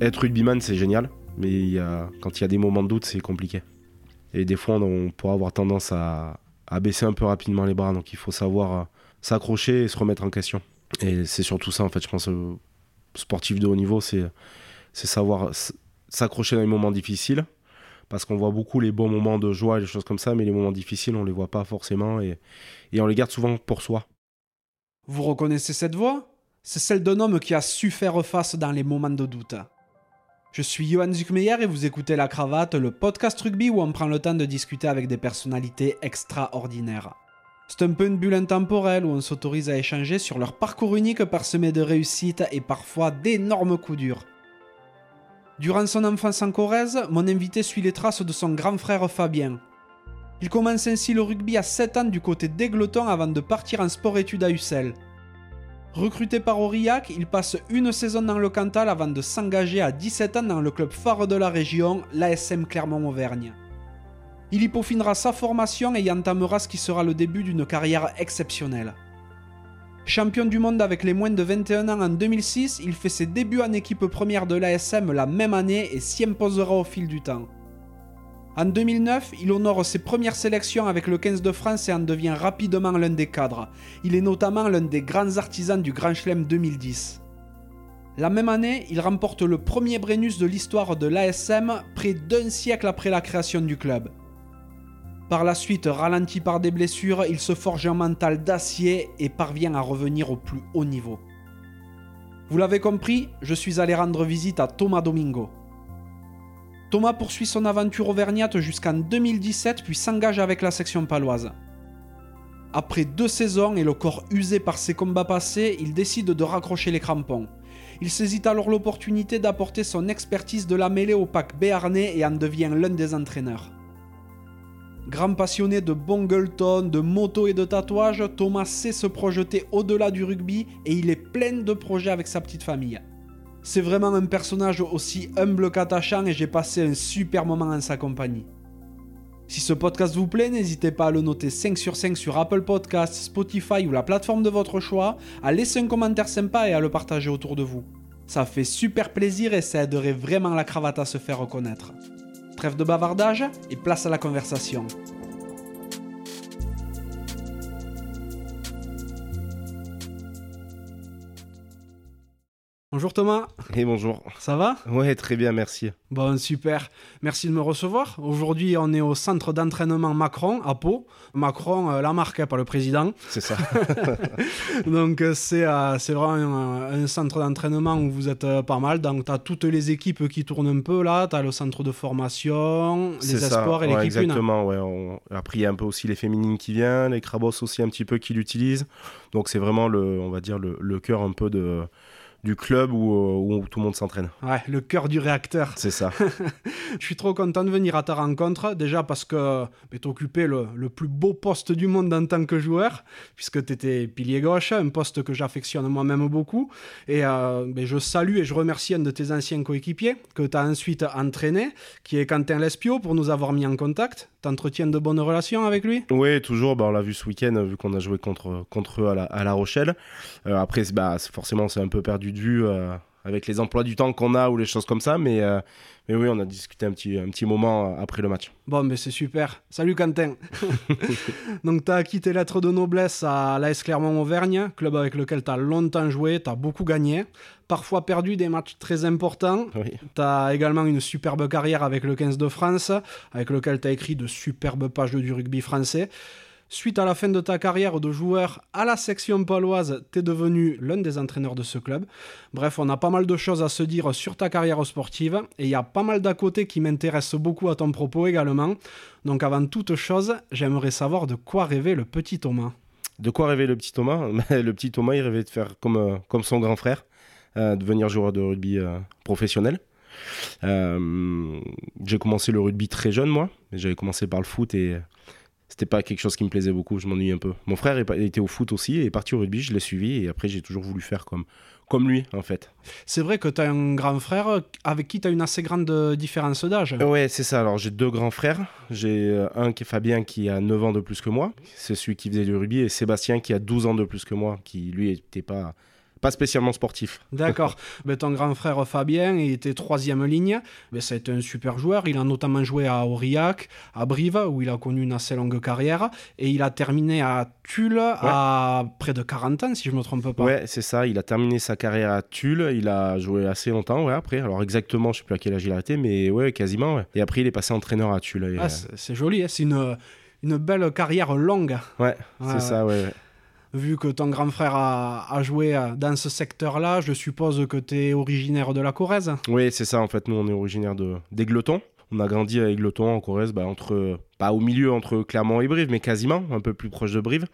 être rugbyman, c'est génial, mais quand il y a des moments de doute, c'est compliqué. Et des fois, on, pourrait avoir tendance à, baisser un peu rapidement les bras, donc il faut savoir euh, s'accrocher et se remettre en question. Et c'est surtout ça, en fait, je pense, euh, sportif de haut niveau, c'est savoir s'accrocher dans les moments difficiles, parce qu'on voit beaucoup les bons moments de joie et les choses comme ça, mais les moments difficiles, on les voit pas forcément, et on les garde souvent pour soi. Vous reconnaissez cette voix? C'est celle d'un homme qui a su faire face dans les moments de doute. Je suis Johan Zuckmeyer et vous écoutez La Cravate, le podcast rugby où on prend le temps de discuter avec des personnalités extraordinaires. C'est un peu une bulle intemporelle où on s'autorise à échanger sur leur parcours unique parsemé de réussites et parfois d'énormes coups durs. Durant son enfance en Corrèze, mon invité suit les traces de son grand frère Fabien. Il commence ainsi le rugby à 7 ans du côté d'Aigleton avant de partir en sport-études à Ussel. Recruté par Aurillac, il passe une saison dans le Cantal avant de s'engager à 17 ans dans le club phare de la région, l'ASM Clermont-Auvergne. Il y peaufinera sa formation et y entamera ce qui sera le début d'une carrière exceptionnelle. Champion du monde avec les moins de 21 ans en 2006, il fait ses débuts en équipe première de l'ASM la même année et s'y imposera au fil du temps. En 2009, il honore ses premières sélections avec le 15 de France et en devient rapidement l'un des cadres. Il est notamment l'un des grands artisans du Grand Chelem 2010. La même année, il remporte le premier Brennus de l'histoire de l'ASM, près d'un siècle après la création du club. Par la suite, ralenti par des blessures, il se forge un mental d'acier et parvient à revenir au plus haut niveau. Vous l'avez compris, je suis allé rendre visite à Thomas Domingo. Thomas poursuit son aventure auvergnate jusqu'en 2017 puis s'engage avec la section paloise. Après deux saisons et le corps usé par ses combats passés, il décide de raccrocher les crampons. Il saisit alors l'opportunité d'apporter son expertise de la mêlée au pack béarnais et en devient l'un des entraîneurs. Grand passionné de bongleton, de moto et de tatouage, Thomas sait se projeter au-delà du rugby et il est plein de projets avec sa petite famille. C'est vraiment un personnage aussi humble qu'attachant et j'ai passé un super moment en sa compagnie. Si ce podcast vous plaît, n'hésitez pas à le noter 5 sur 5 sur Apple Podcasts, Spotify ou la plateforme de votre choix, à laisser un commentaire sympa et à le partager autour de vous. Ça fait super plaisir et ça aiderait vraiment la cravate à se faire reconnaître. Trêve de bavardage et place à la conversation. Bonjour Thomas. Et bonjour. Ça va? Ouais, très bien, merci. Bon, super. Merci de me recevoir. Aujourd'hui, on est au centre d'entraînement Macron à Pau. Macron, euh, la marque, hein, pas le président. C'est ça. Donc, euh, c'est euh, c'est vraiment un, centre d'entraînement où vous êtes pas mal. Donc, tu as toutes les équipes qui tournent un peu là. Tu as le centre de formation, les espoirs et l'équipe Exactement, ouais. On... Après, il y a un peu aussi les féminines qui viennent, les crabos aussi un petit peu qui l'utilisent. Donc, c'est vraiment, le, on va dire, le, le cœur un peu de du club où, euh, où tout le monde s'entraîne. Ouais, le cœur du réacteur. C'est ça. je suis trop content de venir à ta rencontre, déjà parce que tu occupé le, le, plus beau poste du monde en tant que joueur, puisque tu étais pilier gauche, un poste que j'affectionne moi-même beaucoup. Et euh, ben, je salue et je remercie un de tes anciens coéquipiers que tu as ensuite entraîné, qui est Quentin Lespio, pour nous avoir mis en contact. T'entretiens de bonnes relations avec lui? Oui, toujours. Bah, on l'a vu ce week-end, vu qu'on a joué contre, contre eux à La, à la Rochelle. Euh, après, bah, forcément, c'est un peu perdu vue euh, avec les emplois du temps qu'on a ou les choses comme ça. Mais, euh, mais oui, on a discuté un petit, un petit moment après le match. Bon, mais c'est super. Salut Quentin. Donc, tu as tes lettres de noblesse à l'AS Clermont-Auvergne, club avec lequel tu as longtemps joué, tu as beaucoup gagné, parfois perdu des matchs très importants. Tu as également une superbe carrière avec le 15 de France, avec lequel tu as écrit de superbes pages du rugby français. Suite à la fin de ta carrière de joueur à la section paloise, tu es devenu l'un des entraîneurs de ce club. Bref, on a pas mal de choses à se dire sur ta carrière sportive et il y a pas mal d'à côté qui m'intéressent beaucoup à ton propos également. Donc avant toute chose, j'aimerais savoir de quoi rêvait le petit Thomas. De quoi rêvait le petit Thomas? Le petit Thomas, il rêvait de faire comme, euh, comme son grand frère, euh, devenir joueur de rugby euh, professionnel. j'ai commencé le rugby très jeune, moi. J'avais commencé par le foot et c'était pas quelque chose qui me plaisait beaucoup, je m'ennuie un peu. Mon frère était au foot aussi et est parti au rugby, je l'ai suivi et après j'ai toujours voulu faire comme, comme lui en fait. C'est vrai que tu as un grand frère avec qui tu as une assez grande différence d'âge. Ouais, c'est ça. Alors j'ai deux grands frères. J'ai euh, un qui est Fabien qui a 9 ans de plus que moi, c'est celui qui faisait du rugby, et Sébastien qui a 12 ans de plus que moi, qui lui était pas pas spécialement sportif. D'accord. Ben, ton grand frère Fabien, il était troisième ligne. Ben, ça a été un super joueur. Il a notamment joué à Aurillac, à Brive, où il a connu une assez longue carrière. Et il a terminé à Tulle à près de 40 ans, si je ne me trompe pas. Ouais, c'est ça. Il a terminé sa carrière à Tulle. Il a joué assez longtemps ouais, après. Alors exactement, je ne sais plus à quel âge il a arrêté, mais ouais, quasiment. Et après, il est passé entraîneur à Tulle. Ah, c'est joli. Hein. C'est une, une belle carrière longue. Ouais, c'est ça, ouais vu que ton grand frère a, joué euh, dans ce secteur-là, je suppose que tu es originaire de la Corrèze Oui, c'est ça. En fait, nous, on est originaire d'Aigleton. On a grandi à Aigleton, en Corrèze, bah, entre, pas au milieu entre Clermont et Brive, mais quasiment, un peu plus proche de Brive.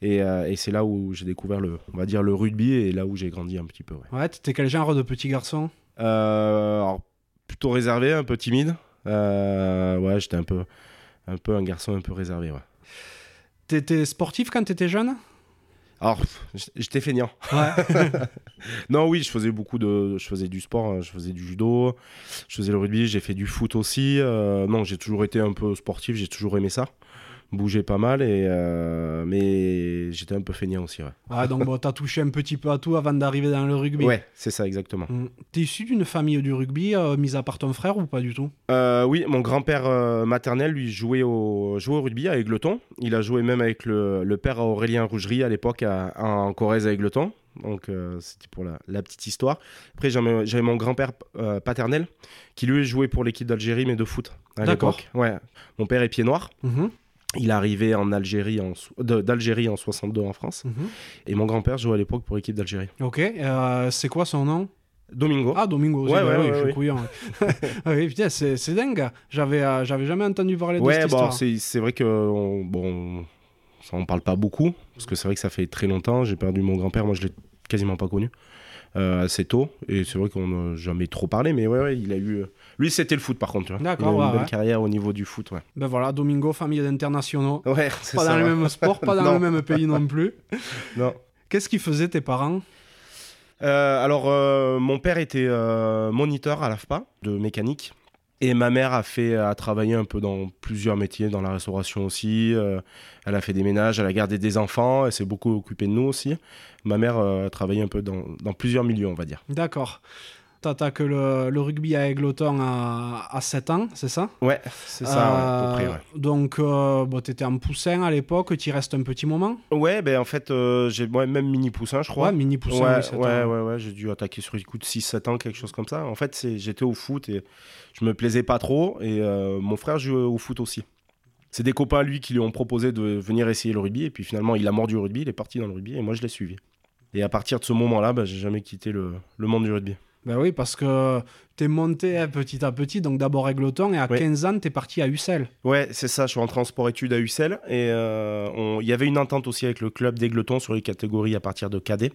Et, euh, c'est là où j'ai découvert, le, on va dire, le rugby et là où j'ai grandi un petit peu. Ouais, ouais t'étais quel genre de petit garçon? Euh, Plutôt réservé, un peu timide. ouais, j'étais un peu, un peu un garçon un peu réservé, ouais. T'étais sportif quand t'étais jeune? Alors, j'étais feignant. non, oui, je faisais beaucoup de. Je faisais du sport, hein. je faisais du judo, je faisais le rugby, j'ai fait du foot aussi. Euh, non, j'ai toujours été un peu sportif, j'ai toujours aimé ça bougeait pas mal, et, euh, mais j'étais un peu feignant aussi. Ouais. Ah, donc bon, t'as touché un petit peu à tout avant d'arriver dans le rugby. Ouais, c'est ça, exactement. Mm. T'es issu d'une famille du rugby, euh, mis à part ton frère ou pas du tout? Euh, Oui, mon grand-père maternel, lui, jouait au, jouait au rugby à Aigleton. Il a joué même avec le, le père Aurélien Rougerie à l'époque en Corrèze à Aigleton. Donc c'était pour la, la, petite histoire. Après j'avais mon grand-père paternel qui lui jouait pour l'équipe d'Algérie mais de foot à l'époque. Ouais. Mon père est pied noir. Mm-hmm. Il est arrivé en Algérie en, d'Algérie en 62 en France. Mhm. Et mon grand-père jouait à l'époque pour l'équipe d'Algérie. Ok. Euh, c'est quoi son nom? Domingo. Ah, Domingo aussi. Ouais, ouais, ouais, je suis couillant. oui, putain, c'est, c'est dingue. J'avais, euh, j'avais jamais entendu parler de cette histoire. Ouais, c'est, c'est vrai que on, bon, ça on parle pas beaucoup parce que c'est vrai que ça fait très longtemps. J'ai perdu mon grand-père. Moi, je l'ai quasiment pas connu assez tôt. Et c'est vrai qu'on n'a jamais trop parlé, mais ouais, ouais il a eu lui, c'était le foot, par contre. D'accord. Il a une belle carrière au niveau du foot. Ouais. Ben voilà, Domingo, famille d'internationaux. Ouais, Pas dans le même sport, pas dans le même pays non plus. Non. Qu'est-ce qu'ils faisaient tes parents? Euh, Alors, euh, mon père était euh, moniteur à l'AFPA de mécanique. Et ma mère a fait, a travaillé un peu dans plusieurs métiers, dans la restauration aussi. elle a fait des ménages, elle a gardé des enfants, elle s'est beaucoup occupée de nous aussi. Ma mère a travaillé un peu dans, dans plusieurs milieux, on va dire. D'accord. T'attaques le, le rugby à Aigleton à, à 7 ans, c'est ça? Ouais, c'est ça, euh, Donc, euh, bon, t'étais en poussin à l'époque, tu restes un petit moment? Ouais, ben en fait, euh, j'ai moi même mini poussin, je crois. Ouais, mini poussin, ouais, ouais, ouais, ouais, j'ai dû attaquer sur les coups de 6-7 ans, quelque chose comme ça. En fait, j'étais au foot et je me plaisais pas trop, et mon frère jouait au foot aussi. C'est des copains, lui, qui lui ont proposé de venir essayer le rugby, et puis finalement, il a mordu au rugby, il est parti dans le rugby, et moi, je l'ai suivi. Et à partir de ce moment-là, ben, j'ai jamais quitté le, le monde du rugby. Ben oui, parce que tu es monté hein, petit à petit, donc d'abord à Gloton, et à 15 ans, tu es parti à Ussel. Ouais, c'est ça, je suis rentré en sport-études à Ussel, et euh, il y avait une entente aussi avec le club d'Aigleton sur les catégories à partir de cadet,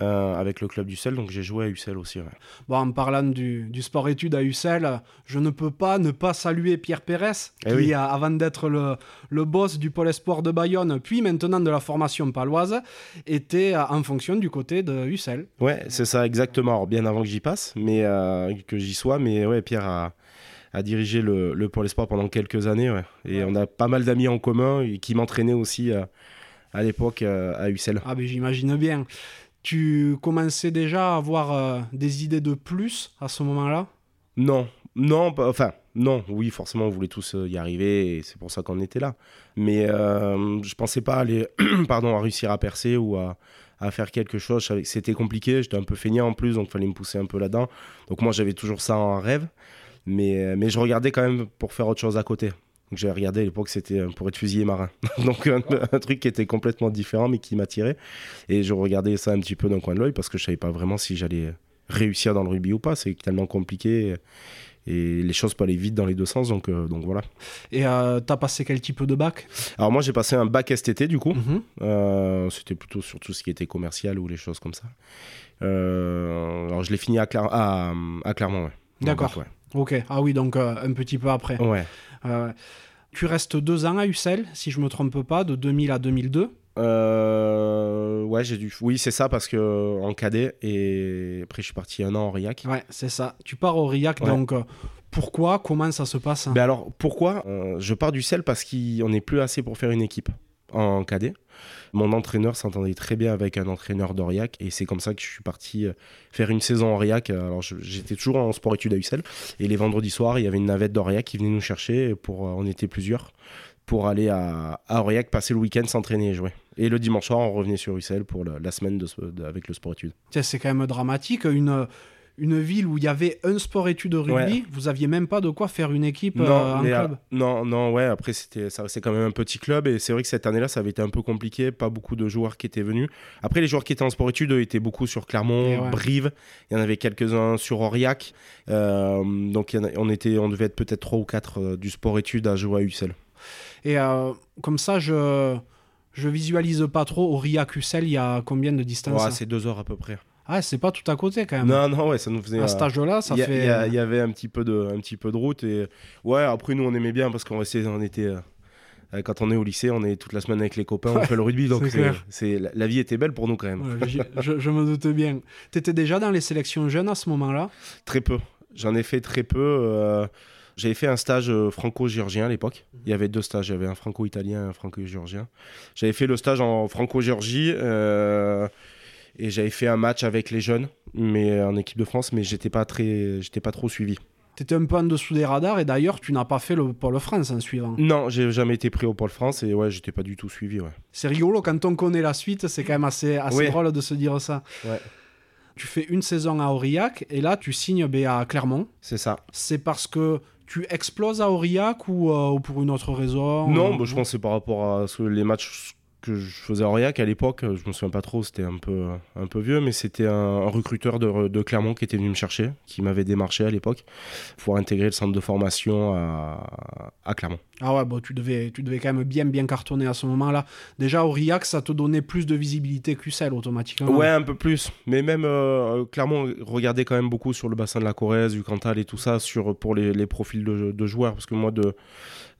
euh, avec le club d'Ussel, donc j'ai joué à Ussel aussi. Bon, en parlant du, du sport-études à Ussel, je ne peux pas ne pas saluer Pierre Pérez, eh qui, avant d'être le, le, boss du pôle espoir de Bayonne, puis maintenant de la formation paloise, était euh, en fonction du côté de Ussel. Ouais, c'est ça, exactement. Alors, bien avant que j'y passe, mais que j'y soit. Mais ouais, Pierre a, a dirigé le, le Pôle Espoir pendant quelques années. Et on a pas mal d'amis en commun et qui m'entraînaient aussi euh, à l'époque euh, à Ussel. Ah, ben j'imagine bien. Tu commençais déjà à avoir euh, des idées de plus à ce moment-là? Non, non, enfin, non, oui, forcément, on voulait tous y arriver et c'est pour ça qu'on était là. Mais je pensais pas aller, pardon, à réussir à percer ou à, à faire quelque chose. C'était compliqué, j'étais un peu feignant en plus, donc fallait me pousser un peu là-dedans. Donc moi j'avais toujours ça en rêve, mais, mais je regardais quand même pour faire autre chose à côté. Donc j'ai regardé à l'époque, c'était pour être fusilier marin. donc un, truc qui était complètement différent, mais qui m'attirait. Et je regardais ça un petit peu d'un coin de l'œil parce que je savais pas vraiment si j'allais réussir dans le rugby ou pas. C'est tellement compliqué et les choses peuvent aller vite dans les deux sens, donc, euh, donc voilà. Et euh, tu as passé quel type de bac? Alors moi j'ai passé un bac STT du coup, mhm. euh, c'était plutôt sur tout ce qui était commercial ou les choses comme ça. alors je l'ai fini à, à, à Clermont, ouais. D'accord. Ouais. Ok, ah oui, donc un petit peu après. Ouais. tu restes deux ans à Ussel, si je me trompe pas, de 2000 à 2002. Euh, ouais, j'ai dû. Oui, c'est ça, parce que en cadet, et après, je suis parti un an en RIAC. Ouais, c'est ça. Tu pars au RIAC, donc euh, pourquoi? Comment ça se passe? Ben alors, pourquoi? Euh, Je pars du sel parce qu'on n'est plus assez pour faire une équipe. en cadet. Mon entraîneur s'entendait très bien avec un entraîneur d'Aurillac et c'est comme ça que je suis parti euh, faire une saison en Aurillac. Alors j'étais toujours en sport études à Ussel et les vendredis soirs, il y avait une navette d'Aurillac qui venait nous chercher pour on était plusieurs pour aller à, à Aurillac passer le week-end s'entraîner et jouer. Et le dimanche soir, on revenait sur Ussel pour la, semaine de, avec le sport études. C'est quand même dramatique. Une, une ville où il y avait un sport études rugby, vous aviez même pas de quoi faire une équipe non, euh, en club. non, non, ouais. Après, c'était, ça restait quand même un petit club et c'est vrai que cette année-là, ça avait été un peu compliqué. Pas beaucoup de joueurs qui étaient venus. Après, les joueurs qui étaient en sport études étaient beaucoup sur Clermont, Brive. Il y en avait quelques-uns sur Aurillac. Euh, donc, on était, on devait être peut-être trois ou quatre euh, du sport études à jouer à Ussel. Et comme ça, je je visualise pas trop. Aurillac-Ussel, il y a combien de distance C'est deux heures à peu près. Ah, c'est pas tout à côté quand même. Non, non, ouais, ça nous faisait. À cet âge-là, ça fait. Il y, avait un petit peu de, un petit peu de route et ouais. Après, nous, on aimait bien parce qu'on restait, on était. Euh, quand on est au lycée, on est toute la semaine avec les copains, on fait le rugby, donc c'est, la, vie était belle pour nous quand même. je, me doute bien. T'étais déjà dans les sélections jeunes à ce moment-là? Très peu. J'en ai fait très peu. Euh, j'avais fait un stage euh, franco-géorgien à l'époque. Mhm. Il y avait deux stages. Il y avait un franco-italien et un franco-géorgien. J'avais fait le stage en franco-géorgie. Et j'avais fait un match avec les jeunes, mais en équipe de France, mais j'étais pas très, j'étais pas trop suivi. T'étais un peu en dessous des radars et d'ailleurs tu n'as pas fait le Pôle France en suivant. Non, j'ai jamais été pris au Pôle France et ouais, j'étais pas du tout suivi. Ouais. C'est rigolo quand on connaît la suite, c'est quand même assez, assez drôle de se dire ça. Ouais. Tu fais une saison à Aurillac et là tu signes à Clermont. C'est ça. C'est parce que tu exploses à Aurillac ou, euh, pour une autre raison Non, bah, je pense que c'est par rapport à ce, les matchs que je faisais à Aurillac à l'époque, je me souviens pas trop, c'était un peu, vieux, mais c'était un, recruteur de, de, Clermont qui était venu me chercher, qui m'avait démarché à l'époque, pour intégrer le centre de formation à Clermont. Ah ouais, bon, tu, devais, tu devais quand même bien, bien cartonner à ce moment-là. Déjà, Aurillac, ça te donnait plus de visibilité qu'Ussel automatiquement. Ouais, un peu plus. Mais même euh, Clermont regardait quand même beaucoup sur le bassin de la Corrèze, du Cantal et tout ça, sur, pour les, les profils de, de, joueurs. Parce que moi, de,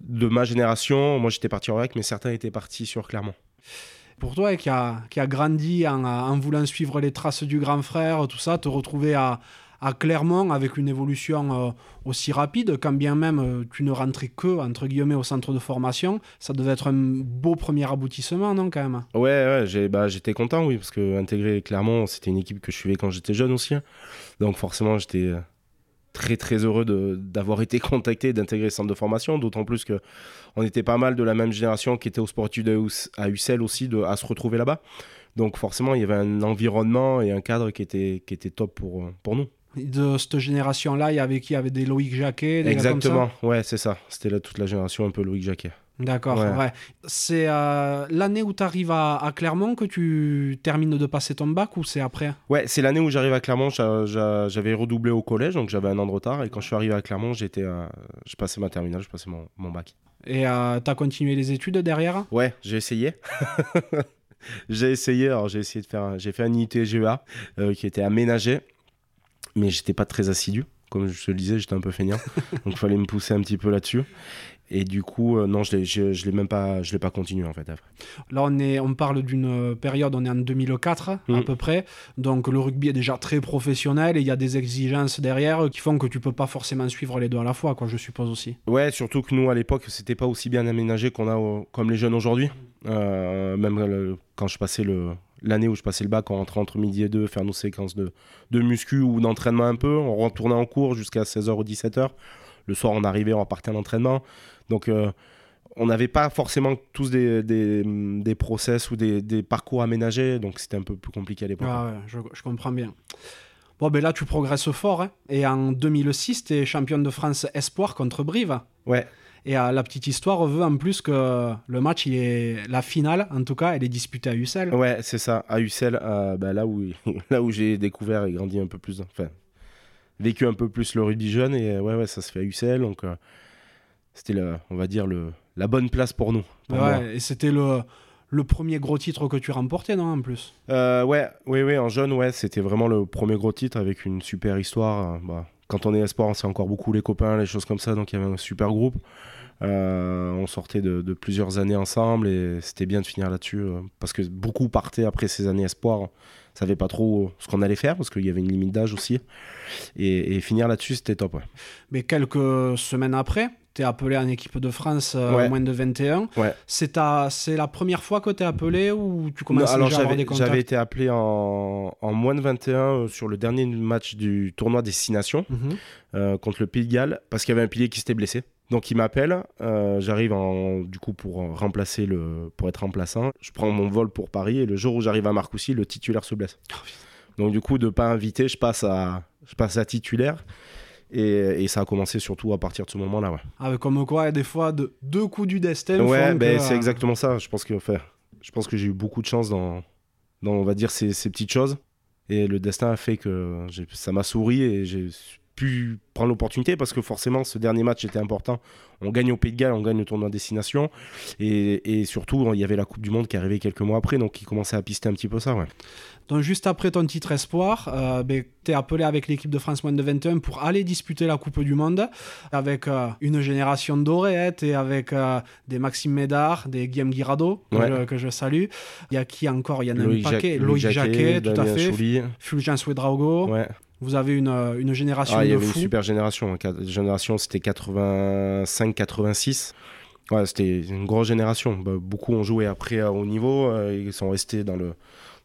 de ma génération, moi j'étais parti à Aurillac, mais certains étaient partis sur Clermont pour toi qui a, qui a grandi en, voulant suivre les traces du grand frère, tout ça, te retrouver à, à Clermont avec une évolution euh, aussi rapide, quand bien même euh, tu ne rentrais que, entre guillemets, au centre de formation, ça devait être un beau premier aboutissement, non, quand même? Ouais, ouais bah, j'étais content, oui, parce que intégrer Clermont, c'était une équipe que je suivais quand j'étais jeune aussi. Hein. Donc forcément, j'étais euh, très très heureux d'avoir été contacté d'intégrer le centre de formation, d'autant plus que on était pas mal de la même génération qui était au sport études à Ussel aussi de, à se retrouver là-bas. Donc forcément, il y avait un environnement et un cadre qui était, qui était top pour, pour nous. De cette génération-là, il y avait qui? Il y avait des Loïc Jacquet des Exactement, ouais, c'est ça. C'était toute la génération un peu Loïc Jacquet. D'accord, ouais. C'est euh, l'année où tu arrives à, Clermont que tu termines de passer ton bac ou c'est après? Ouais, c'est l'année où j'arrive à Clermont. J'avais redoublé au collège, donc j'avais un an de retard. Et quand je suis arrivé à Clermont, j'étais, je passais ma terminale, je passais mon, mon bac. Et euh, tu as continué les études derrière? Ouais, j'ai essayé. j'ai essayé, alors j'ai essayé de faire, j'ai fait un ITGEA euh, qui était aménagé, mais j'étais pas très assidu comme je te le disais, j'étais un peu feignant. donc il fallait me pousser un petit peu là-dessus. Et du coup, euh, non, je ne je, l'ai même pas, je l'ai pas continué en fait. Là, on, est, on parle d'une période, on est en 2004 à mm. peu près. Donc le rugby est déjà très professionnel et il y a des exigences derrière qui font que tu peux pas forcément suivre les deux à la fois, quoi, je suppose aussi. Ouais, surtout que nous à l'époque, c'était pas aussi bien aménagé qu'on a comme les jeunes aujourd'hui. Euh, même quand je passais le, l'année où je passais le bac, on rentrait entre midi et deux, faire nos séquences de, de muscu ou d'entraînement un peu. On retournait en cours jusqu'à 16h ou 17h. Le soir, on arrivait, on repartait à l'entraînement. Donc, euh, on n'avait pas forcément tous des, des, process ou des, des, parcours aménagés, donc c'était un peu plus compliqué à l'époque. Ah ouais, je, je, comprends bien. Bon, ben là, tu progresses fort. Hein. Et en 2006, tu es champion de France Espoir contre Brive. Ouais. Et euh, la petite histoire veut en plus que le match, il est la finale, en tout cas, elle est disputée à Ussel. Ouais, c'est ça, à Ussel, euh, ben là où, là où j'ai découvert et grandi un peu plus, enfin, vécu un peu plus le rugby jeune. Et ouais, ouais, ça se fait à Ussel. Donc, c'était, on va dire, le, la bonne place pour nous. ouais, et c'était le, le premier gros titre que tu remportais, non, en plus? Euh, Ouais, oui, oui, en jeune, ouais, c'était vraiment le premier gros titre avec une super histoire. Bah, quand on est espoir, on sait encore beaucoup les copains, les choses comme ça, donc il y avait un super groupe. Euh, on sortait de, plusieurs années ensemble et c'était bien de finir là-dessus euh, parce que beaucoup partaient après ces années espoir, savaient pas trop ce qu'on allait faire parce qu'il y avait une limite d'âge aussi. Et, finir là-dessus, c'était top. Mais quelques semaines après, tu es appelé en équipe de France euh, Ouais. moins de 21. Ouais. C'est ta- c'est la première fois que tu es appelé ou tu commences Non, alors déjà à avoir des contacts? j'avais été appelé en, en moins de 21 euh, sur le dernier match du tournoi Destination Mhm. euh, contre le Pays de Galles parce qu'il y avait un pilier qui s'était blessé. Donc il m'appelle, euh, j'arrive en- du coup pour remplacer le pour être remplaçant. Je prends mon vol pour Paris et le jour où j'arrive à Marcoussis, le titulaire se blesse. Donc du coup de pas inviter, je passe à je passe à titulaire et, et ça a commencé surtout à partir de ce moment-là. Ouais, Ah, comme quoi, des fois, de, deux coups du destin. ouais ben, que, c'est euh, exactement ça. Je pense que enfin, je pense que j'ai eu beaucoup de chance dans dans on va dire ces, ces petites choses et le destin a fait que ça m'a souri et j'ai pu prendre l'opportunité parce que forcément ce dernier match était important. On gagne au Pays de Galles, on gagne le tournoi destination et, et surtout il y avait la Coupe du Monde qui arrivait quelques mois après donc il commençait à pister un petit peu ça. Ouais. Donc, juste après ton titre espoir, euh, ben, tu es appelé avec l'équipe de France moins de 21 pour aller disputer la Coupe du Monde avec euh, une génération dorée et avec euh, des Maxime Médard, des Guillaume Guirado, que, Ouais. je, que je salue. Il y a qui encore? Il y en a Loïc un paquet. Loïc Jacquet, tout à fait. Fulgence Ouedraogo. Ouais. Vous avez une, euh, une génération Ah, il y avait une super génération. Quat- Génération, c'était 85-86. Ouais, c'était une grosse génération. Bah, beaucoup ont joué après à haut niveau. euh, ils sont restés dans le,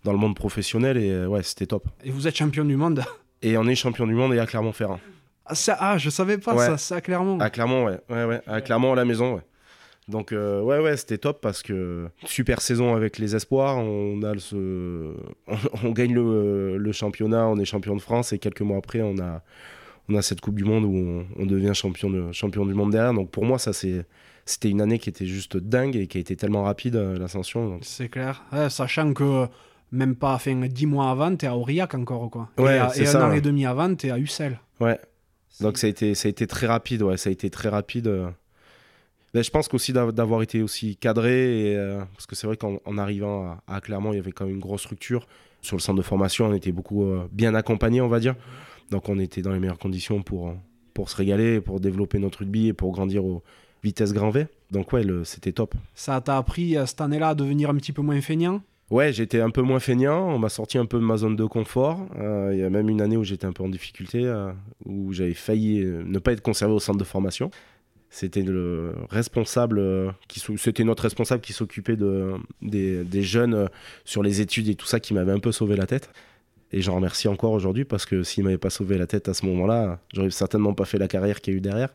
dans le monde professionnel et euh, ouais, c'était top. Et vous êtes champion du monde. Et on est champion du monde et à Clermont-Ferrand. Ah, ça, ah, je savais pas Ouais. ça, ça, clairement. À Clermont, ouais. ouais, ouais. À Clermont, à la maison, ouais. Donc, euh, ouais, ouais, c'était top parce que super saison avec les espoirs. On, a ce- on, on gagne le, le championnat, on est champion de France et quelques mois après, on a, on a cette Coupe du Monde où on, on devient champion, de, champion du monde derrière. Donc, pour moi, ça, c'est, c'était une année qui était juste dingue et qui a été tellement rapide, euh, l'ascension. C'est clair. Ouais, sachant que même pas, enfin, 10 mois avant, t'es à Aurillac encore, quoi. Ouais, et à- et un ça, an ouais. et demi avant, t'es à Ussel. Ouais. Donc ça a été, ça a été très rapide, ouais, ça a été très rapide. Mais je pense qu'aussi d'av- d'avoir été aussi cadré, et, euh, parce que c'est vrai qu'en en arrivant à, à Clermont, il y avait quand même une grosse structure. Sur le centre de formation, on était beaucoup euh, bien accompagnés, on va dire. Donc on était dans les meilleures conditions pour, euh, pour se régaler, pour développer notre rugby et pour grandir au vitesse grand V. Donc ouais, c'était top. Ça t'a appris cette année-là à devenir un petit peu moins feignant? Ouais, j'étais un peu moins feignant, on m'a sorti un peu de ma zone de confort. Euh, Il y a même une année où j'étais un peu en difficulté, euh, où j'avais failli ne pas être conservé au centre de formation. C'était le responsable, euh, qui c'était notre responsable qui s'occupait de, des, des jeunes euh, sur les études et tout ça qui m'avait un peu sauvé la tête. Et j'en remercie encore aujourd'hui parce que s'il m'avait pas sauvé la tête à ce moment-là, j'aurais certainement pas fait la carrière qu'il y a eu derrière.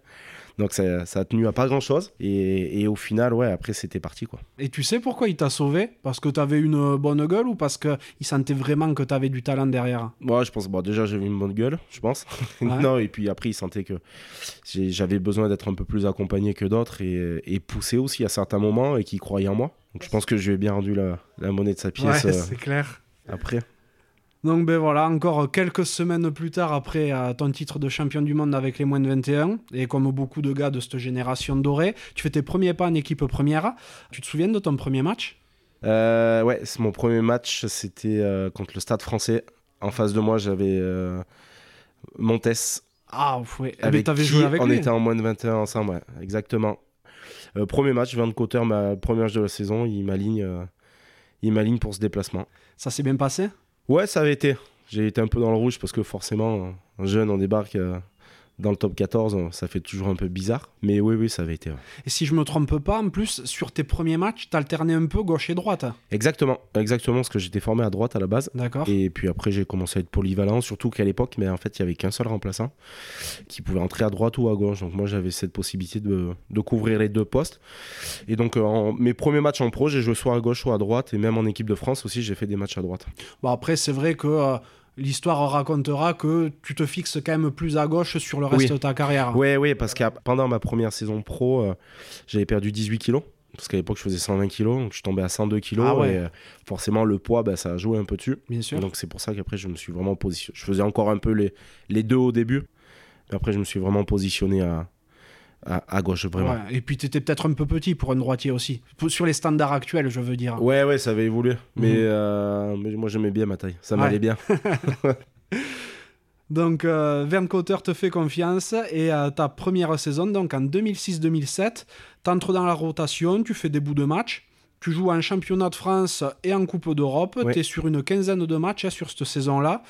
Donc ça, ça a tenu à pas grand-chose. Et, et au final, ouais, après c'était parti quoi. Et tu sais pourquoi il t'a sauvé? Parce que t'avais une bonne gueule ou parce qu'il sentait vraiment que t'avais du talent derrière? Moi, je pense, bon, déjà, j'avais une bonne gueule, je pense. Ouais. non, et puis après, il sentait que j'avais besoin d'être un peu plus accompagné que d'autres et, et poussé aussi à certains moments et qu'il croyait en moi. Donc, je pense que je lui ai bien rendu la, la monnaie de sa pièce Ouais, euh, c'est clair. après. Donc ben voilà, encore quelques semaines plus tard après euh, ton titre de champion du monde avec les moins de 21, et comme beaucoup de gars de cette génération dorée, tu fais tes premiers pas en équipe première. Tu te souviens de ton premier match? Euh, ouais, c'est mon premier match, c'était euh, contre le Stade français. En face de moi, j'avais euh, Montes. Ah ouais, eh ben, Avec t'avais qui joué avec on lui était en moins de 21 ensemble, ouais, exactement. Premier match, Van Cotter, ma premier match de la saison, il m'aligne, il m'aligne pour ce déplacement. Ça s'est bien passé? Ouais, ça avait été. J'ai été un peu dans le rouge parce que forcément, un jeune, on débarque euh, dans le top 14, euh, ça fait toujours un peu bizarre. Mais oui, oui, ça avait été. ouais. Et si je me trompe pas, en plus, sur tes premiers matchs, t'alternais un peu gauche et droite. Exactement, exactement, parce que j'étais formé à droite à la base. D'accord Et puis après, j'ai commencé à être polyvalent, surtout qu'à l'époque, mais en fait, il y avait qu'un seul remplaçant qui pouvait entrer à droite ou à gauche. Donc moi, j'avais cette possibilité de, de couvrir les deux postes. Et donc, euh, en- mes premiers matchs en pro, j'ai joué soit à gauche, soit à droite. Et même en équipe de France aussi, j'ai fait des matchs à droite. Bon, après, c'est vrai que euh, l'histoire racontera que tu te fixes quand même plus à gauche sur le reste Oui. de ta carrière. Ouais, ouais, parce que pendant ma première saison pro, euh, j'avais perdu 18 kilos. Parce qu'à l'époque, je faisais 120 kilos, donc je suis tombé à 102 kilos. Ah ouais. Et euh, forcément, le poids, bah, ça a joué un peu dessus. Bien sûr. Donc c'est pour ça qu'après, je me suis vraiment positionné. Je faisais encore un peu les, les deux au début. Mais après, je me suis vraiment positionné à, à, à gauche, vraiment. Ouais, Et puis t'étais peut-être un peu petit pour un droitier aussi. Sur les standards actuels, je veux dire. Ouais, ouais, ça avait évolué. Mais, Mhm. euh, mais moi, j'aimais bien ma taille. Ça Ouais. m'allait bien. Donc, euh, Vern Cotter te fait confiance et euh, ta première saison, donc en 2006-2007, t'entres dans la rotation, tu fais des bouts de match, tu joues en championnat de France et en Coupe d'Europe, Ouais. tu es sur une quinzaine de matchs hein, sur cette saison-là.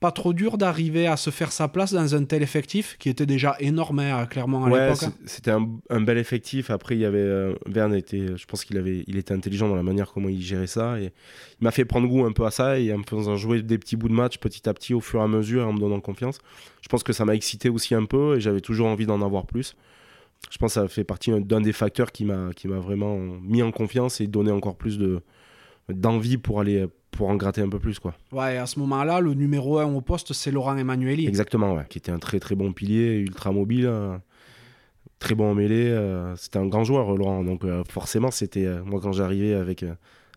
Pas trop dur d'arriver à se faire sa place dans un tel effectif qui était déjà énorme hein, clairement à Ouais, l'époque. c'est- c'était un, un bel effectif. Après, il y avait euh, Verne était, je pense qu'il avait, il était intelligent dans la manière comment il gérait ça et il m'a fait prendre goût un peu à ça et en me faisant jouer des petits bouts de match petit à petit au fur et à mesure et en me donnant confiance. Je pense que ça m'a excité aussi un peu et j'avais toujours envie d'en avoir plus. Je pense que ça fait partie d'un des facteurs qui m'a, qui m'a vraiment mis en confiance et donné encore plus de d'envie pour aller pour en gratter un peu plus quoi. Ouais, et à ce moment-là, le numéro 1 au poste, c'est Laurent Emmanueli. Exactement, ouais. Qui était un très très bon pilier, ultra mobile, euh, très bon en mêlée. euh, c'était un grand joueur, Laurent. Donc euh, forcément, c'était euh, moi quand j'arrivais avec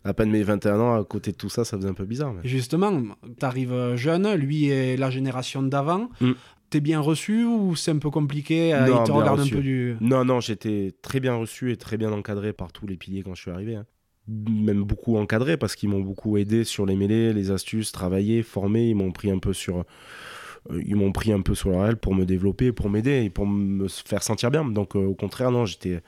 à peine mes 21 ans, à côté de tout ça, ça faisait un peu bizarre. mais- Et justement, t'arrives jeune, lui est la génération d'avant. Mm. T'es bien reçu ou c'est un peu compliqué Non, Il te regarde reçu. un peu du. Non, non, j'étais très bien reçu et très bien encadré par tous les piliers quand je suis arrivé. hein. Même beaucoup encadré parce qu'ils m'ont beaucoup aidé sur les mêlées, les astuces, travaillé, formé. Ils m'ont pris un peu sur, euh, ils m'ont pris un peu sur leur aile pour me développer, pour m'aider et pour me faire sentir bien. Donc euh, au contraire, non, j'étais,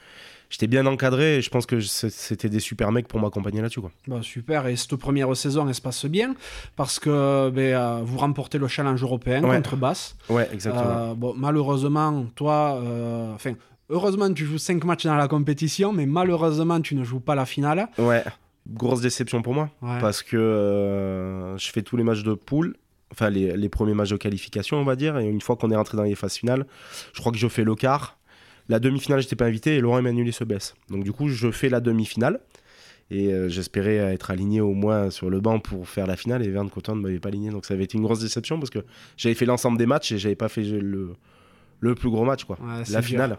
j'étais bien encadré et je pense que c'était des super mecs pour m'accompagner là-dessus. Quoi. Bon, super, et cette première saison, elle se passe bien parce que ben, euh, vous remportez le challenge européen Ouais. contre Basse. Ouais, exactement. Euh, bon, malheureusement, toi, euh, enfin, heureusement, tu joues 5 matchs dans la compétition, mais malheureusement, tu ne joues pas la finale. Ouais, grosse déception pour moi. Ouais. parce que euh, je fais tous les matchs de poule, enfin les, les premiers matchs de qualification, on va dire, et une fois qu'on est rentré dans les phases finales, je crois que je fais le quart. La demi-finale, j'étais pas invité et Laurent Emmanuel se baisse. Donc du coup, je fais la demi-finale et euh, j'espérais être aligné au moins sur le banc pour faire la finale et Verne Coton ne m'avait pas aligné. Donc ça avait été une grosse déception parce que j'avais fait l'ensemble des matchs et j'avais pas fait le, le plus gros match, quoi. Ouais, la dur. finale.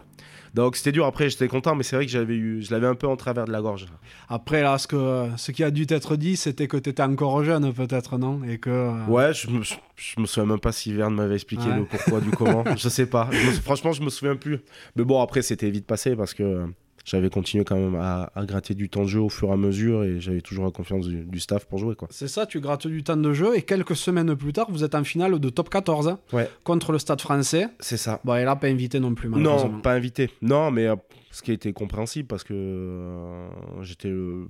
Donc c'était dur. Après, j'étais content, mais c'est vrai que j'avais eu, je l'avais un peu en travers de la gorge. Après, là, ce, que, ce qui a dû t'être dit, c'était que tu étais encore jeune, peut-être, non? Et que. euh, Ouais, je me, je me souviens même pas si Verne m'avait expliqué Ouais. le pourquoi du comment. je sais pas. Je me- franchement, je me souviens plus. Mais bon, après, c'était vite passé parce que j'avais continué quand même à, à gratter du temps de jeu au fur et à mesure et j'avais toujours la confiance du, du staff pour jouer. Quoi. C'est ça, tu grattes du temps de jeu et quelques semaines plus tard, vous êtes en finale de top 14 hein, Ouais. contre le Stade français. C'est ça. Bon, et là, pas invité non plus, malheureusement. Non, pas invité. Non, mais euh, ce qui a été compréhensible parce que euh, j'étais le,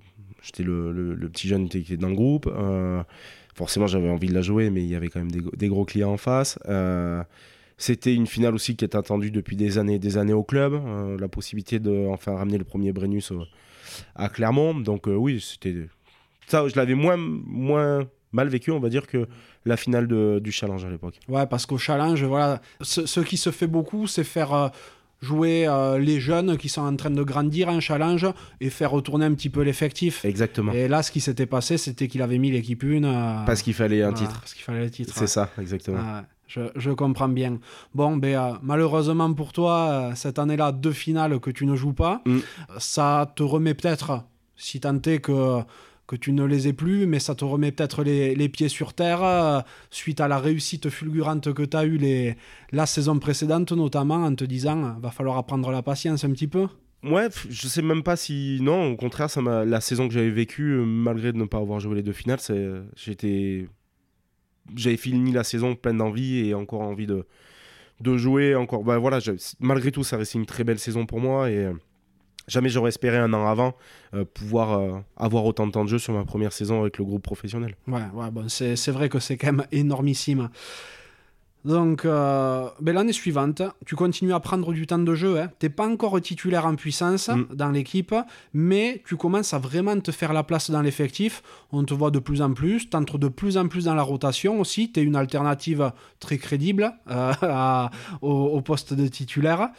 le, le- le petit jeune qui était dans le groupe. euh, forcément, j'avais envie de la jouer, mais il y avait quand même des, des gros clients en face. C'était une finale aussi qui était attendue depuis des années, des années au club. euh, la possibilité de enfin ramener le premier Brennus au- à Clermont. Donc euh, oui, c'était ça. Je l'avais moins, moins mal vécu, on va dire, que la finale de- du challenge à l'époque. Ouais, parce qu'au challenge, voilà, ce, ce qui se fait beaucoup, c'est faire euh, jouer euh, les jeunes qui sont en train de grandir en challenge et faire retourner un petit peu l'effectif. Exactement. Et là, ce qui s'était passé, c'était qu'il avait mis l'équipe une. euh, Parce qu'il fallait un titre. Parce qu'il fallait le titre. C'est ouais. ça, exactement. Ouais, je, je comprends bien. Bon, ben, euh, malheureusement pour toi, euh, cette année-là, deux finales que tu ne joues pas, Mm. ça te remet peut-être, si tant est que, que tu ne les aies plus, mais ça te remet peut-être les, les pieds sur terre euh, suite à la réussite fulgurante que tu as eue les, la saison précédente, notamment en te disant va falloir apprendre la patience un petit peu. Ouais, je sais même pas si. Non, au contraire, ça la saison que j'avais vécue, malgré de ne pas avoir joué les deux finales, c'est... j'étais. J'avais fini la saison pleine d'envie et encore envie de, de jouer. Encore... Bah, voilà, malgré tout, ça restait une très belle saison pour moi et euh, jamais j'aurais espéré un an avant euh, pouvoir euh, avoir autant de temps de jeu sur ma première saison avec le groupe professionnel. Ouais, ouais bon, c'est vrai que c'est quand même énormissime. Donc, euh, ben, l'année suivante, tu continues à prendre du temps de jeu. Hein. Tu pas encore titulaire en puissance Mm. dans l'équipe, mais tu commences à vraiment te faire la place dans l'effectif. On te voit de plus en plus, tu entres de plus en plus dans la rotation aussi. Tu es une alternative très crédible euh, à- au, au poste de titulaire.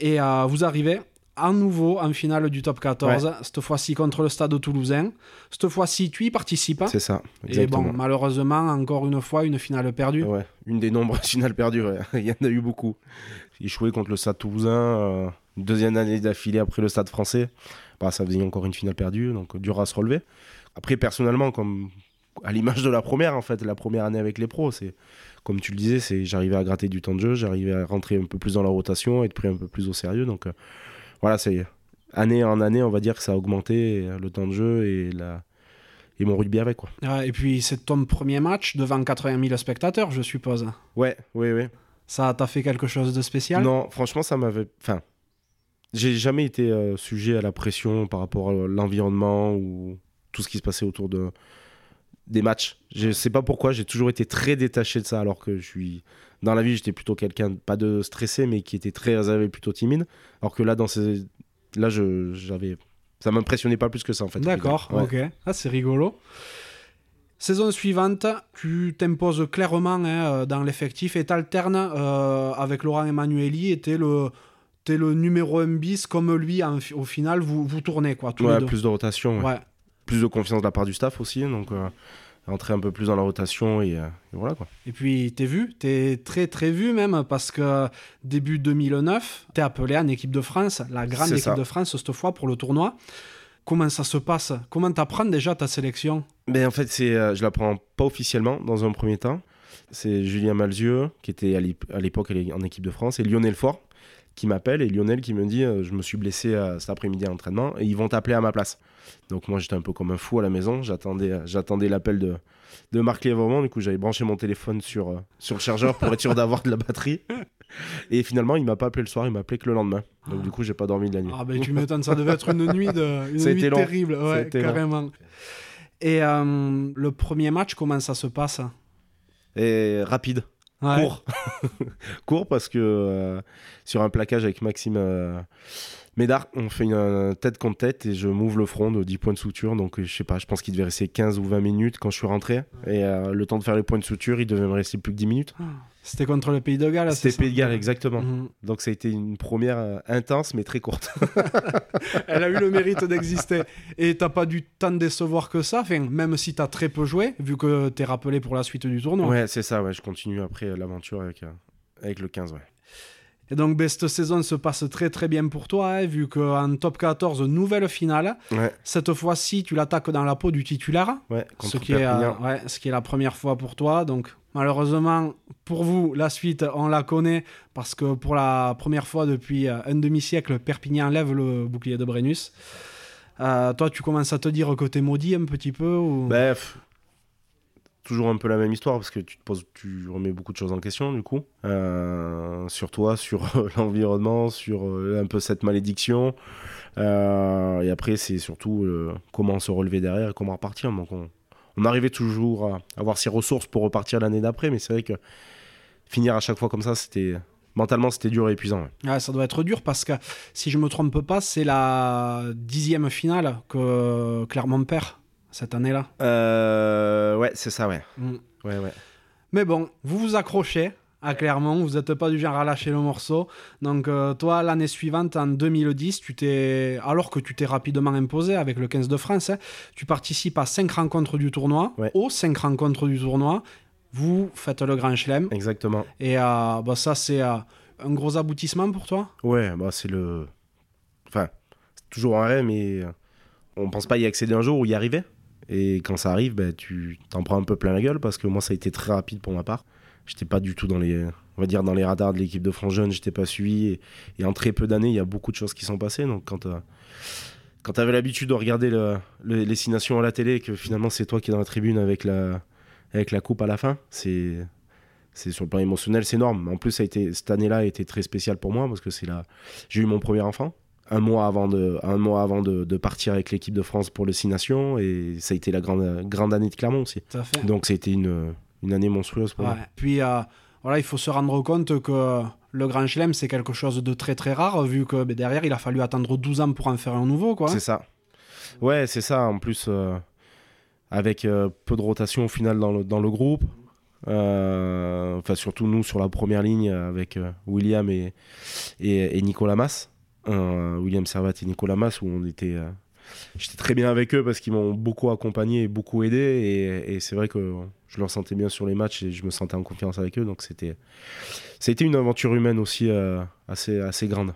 Et euh, vous arrivez à nouveau en finale du top 14, cette fois-ci contre le stade toulousain. Cette fois-ci, tu y participes. C'est ça, Et exactement. bon, malheureusement, encore une fois, une finale perdue. Ouais, une des nombreuses finales perdues, ouais. il y en a eu beaucoup. Échoué contre le Stade Toulousain, euh, deuxième année d'affilée après le Stade français. Bah, ça faisait encore une finale perdue, donc dur à se relever. Après, personnellement, comme à l'image de la première, en fait, la première année avec les pros, c'est comme tu le disais, c'est j'arrivais à gratter du temps de jeu, j'arrivais à rentrer un peu plus dans la rotation, être pris un peu plus au sérieux. Donc euh, voilà, c'est année en année, on va dire que ça a augmenté le temps de jeu et la et mon rugby avec quoi. Ouais, et puis, c'est ton premier match devant 80 000 spectateurs, je suppose. Ouais, ouais, ouais. Ça t'a fait quelque chose de spécial? Non, franchement, ça m'avait. Enfin, j'ai jamais été euh, sujet à la pression par rapport à l'environnement ou tout ce qui se passait autour de des matchs. Je sais pas pourquoi, j'ai toujours été très détaché de ça, alors que je suis. Dans la vie, j'étais plutôt quelqu'un, pas de stressé, mais qui était très réservé, plutôt timide. Alors que là, dans ces... là je, j'avais. Ça m'impressionnait pas plus que ça, en fait. D'accord, Ouais. ok. Ah, c'est rigolo. Saison suivante, tu t'imposes clairement hein, euh, dans l'effectif et t'alternes euh, avec Laurent Emanueli et t'es le, t'es le numéro 1 bis comme lui en au final vous, vous tournez quoi tous Ouais, les deux. plus de rotation, ouais. Ouais. plus de confiance de la part du staff aussi, donc euh, entrer un peu plus dans la rotation et, euh, et voilà quoi. Et puis t'es vu, t'es très très vu même parce que début 2009, t'es appelé en équipe de France, la grande équipe ça. de France cette fois pour le tournoi. Comment ça se passe? Comment t'apprends déjà ta sélection? Mais en fait, c'est, euh, je la prends pas officiellement dans un premier temps. C'est Julien Malzieux qui était à l'époque en équipe de France et Lionel Fort qui m'appelle et Lionel qui me dit euh, je me suis blessé euh, cet après-midi à l'entraînement et ils vont t'appeler à ma place. Donc moi j'étais un peu comme un fou à la maison, j'attendais euh, j'attendais l'appel de de Marc Lévremont, du coup j'avais branché mon téléphone sur euh, sur le chargeur pour être sûr d'avoir de la batterie. Et finalement, il m'a pas appelé le soir, il m'a appelé que le lendemain. Donc du coup, j'ai pas dormi de la nuit. Ah ben tu m'étonnes, ça devait être une nuit, de, une nuit terrible, ouais, long. carrément. Et euh, le premier match, comment ça se passe? Et rapide. Ouais. court. court parce que euh, sur un plaquage avec Maxime Médard, on fait une, euh, tête contre tête et je m'ouvre le front de 10 points de suture. Donc euh, je sais pas, je pense qu'il devait rester 15 ou 20 minutes quand je suis rentré. Et euh, le temps de faire les points de suture, il devait me rester plus que 10 minutes. C'était contre le Pays de Galles, c'est C'était Pays de Galles, exactement. Mhm. Donc ça a été une première euh, intense mais très courte. Elle a eu le mérite d'exister. Et t'as pas dû tant décevoir que ça, enfin, même si t'as très peu joué, vu que t'es rappelé pour la suite du tournoi. ouais, c'est ça, ouais, je continue après l'aventure avec, euh, avec le 15. Ouais. Et donc, ben, cette saison se passe très très bien pour toi, hein, vu qu'en top 14, nouvelle finale. Ouais, Cette fois-ci, tu l'attaques dans la peau du titulaire. ouais, ce qui, est, euh, ouais, ce qui est la première fois pour toi. Donc, malheureusement, pour vous, la suite, on la connaît parce que pour la première fois depuis euh, un demi-siècle, Perpignan lève le bouclier de Brennus. Euh, toi, tu commences à te dire que t'es maudit un petit peu ou... Bref, toujours un peu la même histoire parce que tu te poses, tu remets beaucoup de choses en question du coup, Euh, sur toi, sur euh, l'environnement, sur euh, un peu cette malédiction. Et après, c'est surtout comment se relever derrière et comment repartir. Donc, on, arrivait toujours à avoir ces ressources pour repartir l'année d'après, mais c'est vrai que finir à chaque fois comme ça, c'était mentalement c'était dur et épuisant. ça doit être dur parce que, si je me trompe pas, c'est la dixième finale que Clermont perd cette année-là. Euh, ouais, c'est ça, ouais. Mm. Ouais, ouais. Mais bon, vous vous accrochez à Clermont, vous n'êtes pas du genre à lâcher le morceau. Donc euh, toi, l'année suivante, en 2010, tu t'es, alors que tu t'es rapidement imposé avec le 15 de France, hein, tu participes à 5 rencontres du tournoi. Ouais. Aux 5 rencontres du tournoi, vous faites le Grand Chelem. Exactement. Et euh, bah, ça, c'est euh, un gros aboutissement pour toi? Ouais, bah c'est le. Enfin, c'est toujours un rêve, mais on pense pas y accéder un jour ou y arriver. Et quand ça arrive, bah, tu t'en prends un peu plein la gueule parce que moi, ça a été très rapide pour ma part. J'étais pas du tout dans les, on va dire, dans les radars de l'équipe de France Jeune, j'étais pas suivi. Et, en très peu d'années, il y a beaucoup de choses qui sont passées. Donc quand, euh, quand tu avais l'habitude de regarder le, le- les Six Nations à la télé et que finalement c'est toi qui es dans la tribune avec la, avec la coupe à la fin, c'est c'est sur le plan émotionnel, c'est énorme. En plus, ça a été, cette année-là a été très spéciale pour moi parce que c'est là, j'ai eu mon premier enfant un mois avant de, un mois avant de, de partir avec l'équipe de France pour le Six Nations et ça a été la grande, grande année de Clermont aussi. Tout à fait. Donc ça a été une, une année monstrueuse pour Ouais. moi. Puis euh, voilà, il faut se rendre compte que le Grand Chelem, c'est quelque chose de très très rare, vu que ben, derrière, il a fallu attendre 12 ans pour en faire un nouveau. Quoi. C'est ça. Ouais, c'est ça. En plus, euh, avec euh, peu de rotation au final dans le, dans le groupe. Enfin, surtout nous sur la première ligne avec William et, et, et Nicolas Mas. Euh, William Servat et Nicolas Mas, où on était. euh, J'étais très bien avec eux parce qu'ils m'ont beaucoup accompagné et beaucoup aidé. Et, et c'est vrai que je leur sentais bien sur les matchs et je me sentais en confiance avec eux. Donc c'était. C'était une aventure humaine aussi euh, assez, assez grande.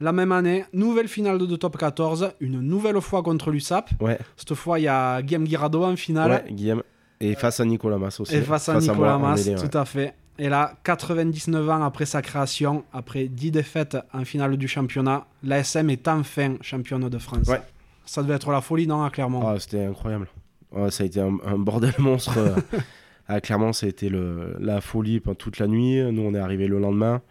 La même année, nouvelle finale de top 14, une nouvelle fois contre l'USAP. Ouais, Cette fois, il y a Guillaume Guirado en finale. ouais Guillaume. Et face à Nicolas Mas aussi. Et face à Nicolas moi, en Mas, ouais. tout à fait. Et là, 99 ans après sa création, après 10 défaites en finale du championnat, l'ASM est enfin championne de France. Ouais. Ça devait être la folie, non, à Clermont? Ah, c'était incroyable. Ouais, ça a été un, un bordel monstre. à Clermont, ça a été le, la folie pendant toute la nuit. Nous, on est arrivé le lendemain.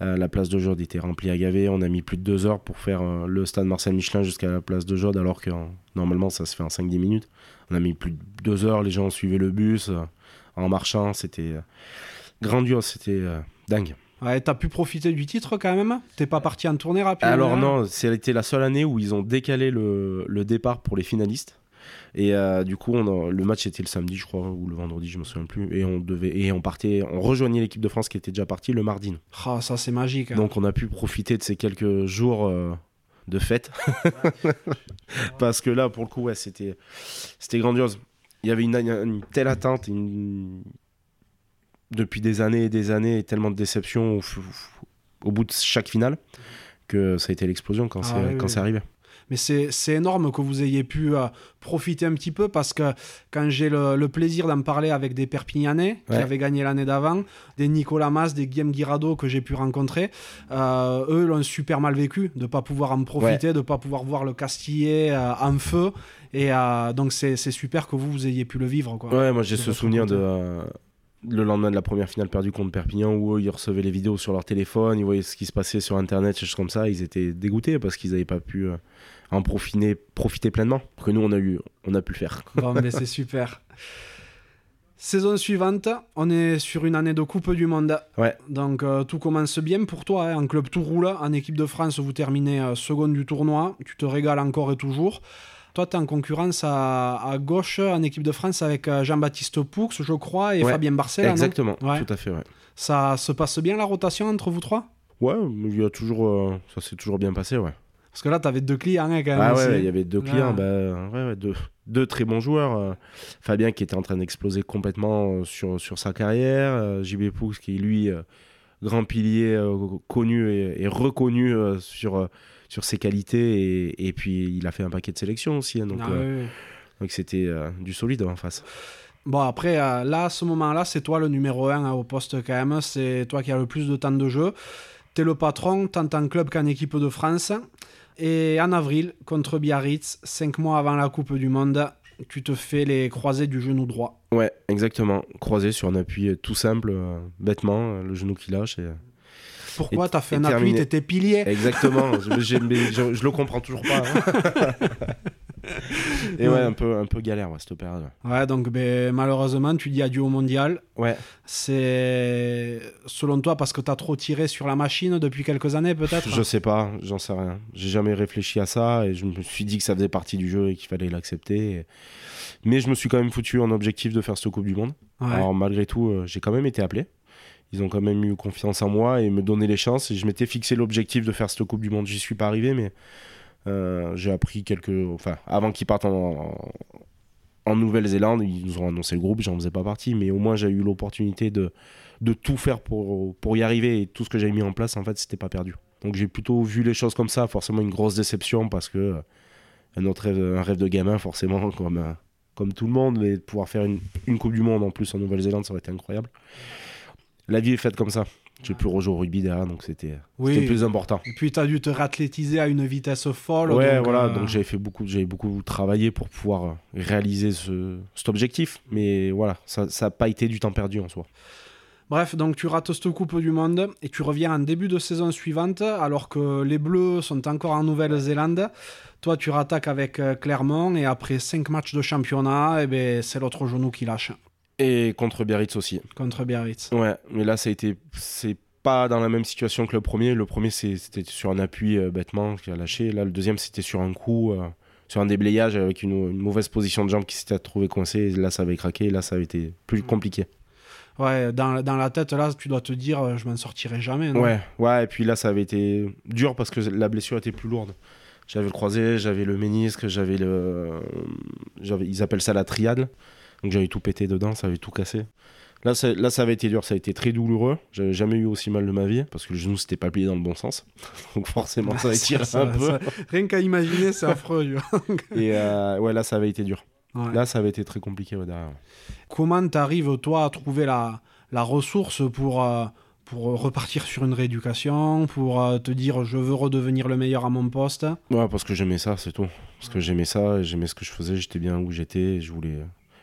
Euh, la place de Jaude était remplie à gaver. On a mis plus de deux heures pour faire euh, le stade Marcel Michelin jusqu'à la place de Jaude, alors que euh, normalement, ça se fait en 5-10 minutes. On a mis plus de deux heures, les gens suivaient le bus euh, en marchant, c'était grandiose, c'était euh, dingue. Ouais, t'as pu profiter du titre quand même? T'es pas parti en tournée rapidement Alors non, c'était la seule année où ils ont décalé le, le départ pour les finalistes. Et euh, du coup, on a- le match était le samedi, je crois, ou le vendredi, je me souviens plus. Et on devait et on partait, on rejoignait l'équipe de France qui était déjà partie le mardi. Ah, ça c'est magique. hein. Donc on a pu profiter de ces quelques jours euh, de fête. Parce que là, pour le coup, ouais, c'était c'était grandiose. Il y avait une, une telle attente, une- depuis des années et des années, tellement de déceptions au, bout de chaque finale, que ça a été l'explosion quand Ah c'est oui, oui. arrivé. Mais c'est énorme que vous ayez pu euh, profiter un petit peu parce que quand j'ai le, le plaisir d'en parler avec des Perpignanais qui avaient gagné l'année d'avant, des Nicolas Mas, des Guillaume Guirado que j'ai pu rencontrer, euh, eux l'ont super mal vécu de ne pas pouvoir en profiter, de ne pas pouvoir voir le Castillet euh, en feu. Et donc c'est super que vous, vous ayez pu le vivre. Quoi. Ouais, moi j'ai ce souvenir de le lendemain de la première finale perdue contre Perpignan où eux, ils recevaient les vidéos sur leur téléphone, ils voyaient ce qui se passait sur internet, choses comme ça, ils étaient dégoûtés parce qu'ils n'avaient pas pu euh, en profiter, profiter pleinement. Que nous on a eu, on a pu le faire. Bon, mais c'est super. Saison suivante, on est sur une année de Coupe du Monde. Ouais. Donc euh, tout commence bien pour toi. hein. En club tout roule. En équipe de France, vous terminez euh, second du tournoi. Tu te régales encore et toujours. Toi, tu es en concurrence à, à gauche en équipe de France avec euh, Jean-Baptiste Poux, je crois, et Ouais. Fabien Barcel. non Exactement, Ouais. tout à fait. Ouais. Ça se passe bien la rotation entre vous trois? Ouais, il y a toujours, euh, ça s'est toujours bien passé, ouais. Parce que là, tu avais deux clients hein, quand même. Ah aussi. ouais, il y avait deux clients, bah, ouais, deux, deux très bons joueurs. euh, Fabien qui était en train d'exploser complètement sur, sur sa carrière, JB Poux qui lui, grand pilier connu et, et reconnu sur, sur ses qualités, et, et puis il a fait un paquet de sélections aussi, hein, donc Ah euh, donc c'était euh, du solide en face. Bon, après, euh, là, à ce moment-là, c'est toi le numéro 1 au poste quand même. C'est toi qui as le plus de temps de jeu. Tu es le patron, tant en club qu'en équipe de France. Et en avril, contre Biarritz, 5 mois avant la Coupe du Monde, tu te fais les croisés du genou droit. Ouais, exactement. Croisé sur un appui tout simple, euh, bêtement, le genou qui lâche. Et... Pourquoi Et- tu as fait un appui. T'étais pilier Exactement, je, le comprends toujours pas. hein. et ouais, un peu, un peu galère, ouais, cette période. Ouais, donc ben, malheureusement, tu dis adieu au mondial. Ouais, C'est selon toi parce que tu as trop tiré sur la machine depuis quelques années, peut-être? Je sais pas, j'en sais rien. J'ai jamais réfléchi à ça et je me suis dit que ça faisait partie du jeu et qu'il fallait l'accepter. et- Mais je me suis quand même foutu en objectif de faire cette Coupe du Monde. Ouais. Alors malgré tout, euh, j'ai quand même été appelé. Ils ont quand même eu confiance en moi et me donné les chances. Et je m'étais fixé l'objectif de faire cette Coupe du Monde. J'y suis pas arrivé, mais euh, j'ai appris quelques. Enfin, avant qu'ils partent en, Nouvelle-Zélande, ils nous ont annoncé le groupe. J'en faisais pas partie, mais au moins j'ai eu l'opportunité de, de tout faire pour, pour y arriver. Et tout ce que j'avais mis en place, en fait, c'était pas perdu. Donc j'ai plutôt vu les choses comme ça. Forcément, une grosse déception parce que euh, un autre rêve, un rêve de gamin, forcément, comme. euh, comme tout le monde, mais pouvoir faire une, une Coupe du Monde en plus en Nouvelle-Zélande, ça aurait été incroyable. La vie est faite comme ça. J'ai pu rejouer au rugby derrière, donc c'était Oui. plus important. Et puis tu as dû te rathlétiser à une vitesse folle. Ouais, donc, voilà, euh, donc j'avais fait beaucoup, j'avais beaucoup travaillé pour pouvoir réaliser ce, cet objectif, mais voilà, ça n'a pas été du temps perdu en soi. Bref, donc tu rates cette Coupe du Monde et tu reviens en début de saison suivante alors que les Bleus sont encore en Nouvelle-Zélande. Toi, tu rattaques avec euh, Clermont et après 5 matchs de championnat, eh ben, c'est l'autre genou qui lâche Et contre Biarritz aussi. contre Biarritz. Ouais, mais là, ça a été, c'est pas dans la même situation que le premier. Le premier, c'était sur un appui euh, bêtement qui a lâché. Là, le deuxième, c'était sur un coup, euh, sur un déblayage avec une, une mauvaise position de jambe qui s'était trouvé coincée. Là, ça avait craqué. Là, ça avait été plus compliqué. Ouais, dans, dans la tête, là, tu dois te dire, euh, je m'en sortirai jamais. non? Ouais, ouais, et puis là, ça avait été dur parce que la blessure était plus lourde. J'avais le croisé, j'avais le ménisque, j'avais le. Ils appellent ça la triade. Donc j'avais tout pété dedans, ça avait tout cassé. Là ça, là, ça avait été dur, ça a été très douloureux. J'avais jamais eu aussi mal de ma vie parce que le genou s'était pas plié dans le bon sens. Donc forcément, ça tiré Ça- un peu. ça- rien qu'à imaginer, c'est affreux. Et euh, ouais, là, ça avait été dur. Ouais. Là, ça avait été très compliqué ouais, derrière. Comment t'arrives, toi, à trouver la, la ressource pour, euh, pour repartir sur une rééducation, pour euh, te dire, je veux redevenir le meilleur à mon poste? Ouais, parce que j'aimais ça, c'est tout. Parce que j'aimais ça, j'aimais ce que je faisais, j'étais bien où j'étais, je voulais,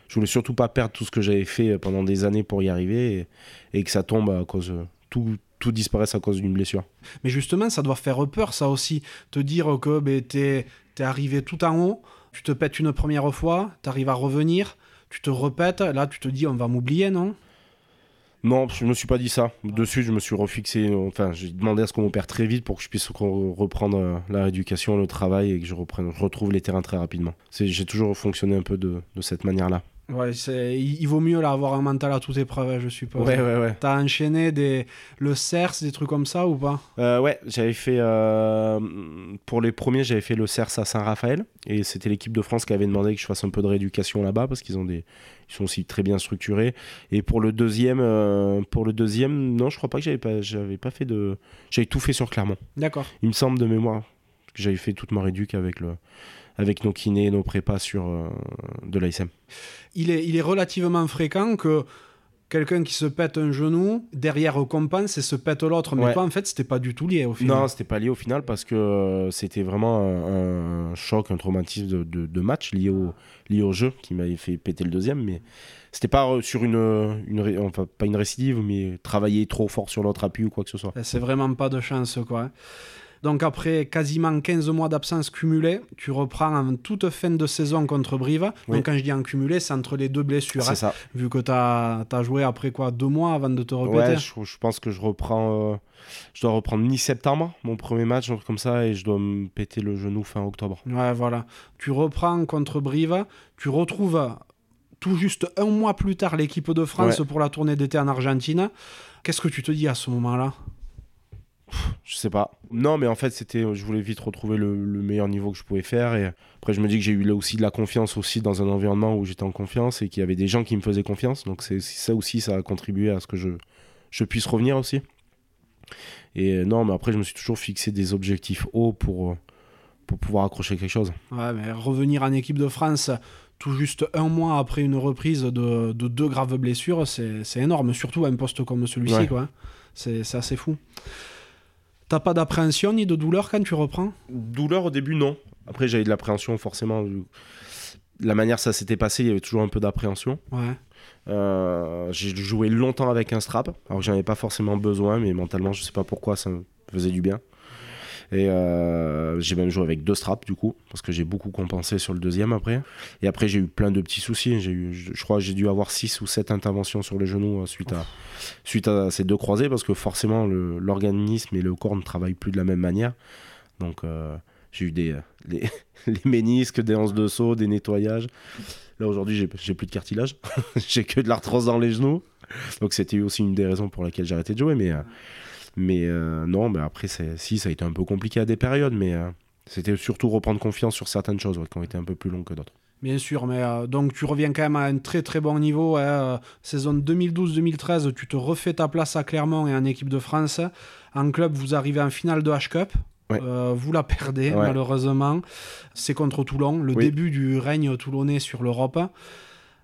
je voulais surtout pas perdre tout ce que j'avais fait pendant des années pour y arriver, et, et que ça tombe à cause, tout, tout disparaisse à cause d'une blessure. Mais justement, ça doit faire peur, ça aussi. Te dire que ben, t'es es arrivé tout en haut, Tu te pètes une première fois, tu arrives à revenir, tu te repètes, là tu te dis on va m'oublier, non? Non, je me suis pas dit ça. Dessus, je me suis refixé. Enfin, j'ai demandé à ce qu'on m'opère très vite pour que je puisse reprendre euh, la rééducation, le travail et que je, reprenne, je retrouve les terrains très rapidement. J'ai toujours fonctionné un peu de, de cette manière-là. Ouais, il, il vaut mieux là, avoir un mental à toute épreuve, je suppose. Ouais, ouais, ouais. T'as enchaîné des, le CERS, des trucs comme ça ou pas? Euh, Ouais, j'avais fait. Euh, pour les premiers, j'avais fait le CERS à Saint-Raphaël. Et c'était l'équipe de France qui avait demandé que je fasse un peu de rééducation là-bas parce qu'ils ont des. Ils sont aussi très bien structurés. Et pour le deuxième, euh, pour le deuxième, non, je crois pas que j'avais pas, j'avais pas fait de. J'avais tout fait sur Clermont. D'accord. Il me semble de mémoire que j'avais fait toute ma réduc avec le avec nos kinés et nos prépas sur euh, de l'ASM. Il est, il est relativement fréquent que quelqu'un qui se pète un genou, derrière compense et se pète l'autre. Mais toi, en fait, c'était pas du tout lié au final. Non, c'était pas lié au final parce que euh, c'était vraiment un, choc, un traumatisme de, de, match lié au, lié au jeu qui m'avait fait péter le deuxième. Mais c'était pas euh, sur une, une, enfin, pas une récidive, mais travailler trop fort sur l'autre appui ou quoi que ce soit. C'est vraiment pas de chance, quoi. Donc après quasiment 15 mois d'absence cumulée, tu reprends en toute fin de saison contre Brive. Donc quand je dis en cumulé, c'est entre les deux blessures. C'est hein. ça. Vu que tu as, joué après quoi Deux mois avant de te répéter Ouais, je, pense que je reprends... Euh, je dois reprendre mi-septembre, mon premier match, comme ça, et je dois me péter le genou fin octobre. Ouais, voilà. Tu reprends contre Brive, tu retrouves tout juste un mois plus tard l'équipe de France pour la tournée d'été en Argentine. Qu'est-ce que tu te dis à ce moment-là? Je sais pas. Non, mais en fait, c'était, je voulais vite retrouver le, meilleur niveau que je pouvais faire. Et après, je me dis que j'ai eu là aussi de la confiance aussi dans un environnement où j'étais en confiance et qu'il y avait des gens qui me faisaient confiance. Donc c'est ça aussi, ça a contribué à ce que je, je puisse revenir aussi. Et non, mais après, je me suis toujours fixé des objectifs hauts pour, pour pouvoir accrocher quelque chose. Ouais, mais revenir en équipe de France tout juste un mois après une reprise de, de deux graves blessures, c'est énorme, surtout à un poste comme celui-ci. quoi. C'est assez fou. T'as pas d'appréhension ni de douleur quand tu reprends? Douleur au début, non. Après, j'avais de l'appréhension, forcément. La manière ça s'était passé, il y avait toujours un peu d'appréhension. Ouais. Euh, j'ai joué longtemps avec un strap, alors que j'en avais pas forcément besoin, mais mentalement, je sais pas pourquoi, ça me faisait du bien. Et euh, j'ai même joué avec deux straps du coup, parce que j'ai beaucoup compensé sur le deuxième après. Et après, j'ai eu plein de petits soucis. J'ai eu, je, crois que j'ai dû avoir six ou sept interventions sur les genoux euh, suite, à, suite à ces deux croisés, parce que forcément, l'organisme et le corps ne travaillent plus de la même manière. Donc, euh, j'ai eu des, les, les, ménisques, des hanches de saut, des nettoyages. Là, aujourd'hui, j'ai plus de cartilage. j'ai que de l'arthrose dans les genoux. Donc, c'était aussi une des raisons pour lesquelles j'ai arrêté de jouer. Mais. Mais euh, non, après, si, ça a été un peu compliqué à des périodes, mais euh, c'était surtout reprendre confiance sur certaines choses qui ont été un peu plus longues que d'autres. Bien sûr, mais euh, donc tu reviens quand même à un très très bon niveau. Hein, saison 2012-2013, tu te refais ta place à Clermont et en équipe de France. En club, vous arrivez en finale de H-Cup. vous la perdez malheureusement. C'est contre Toulon, le début du règne toulonnais sur l'Europe.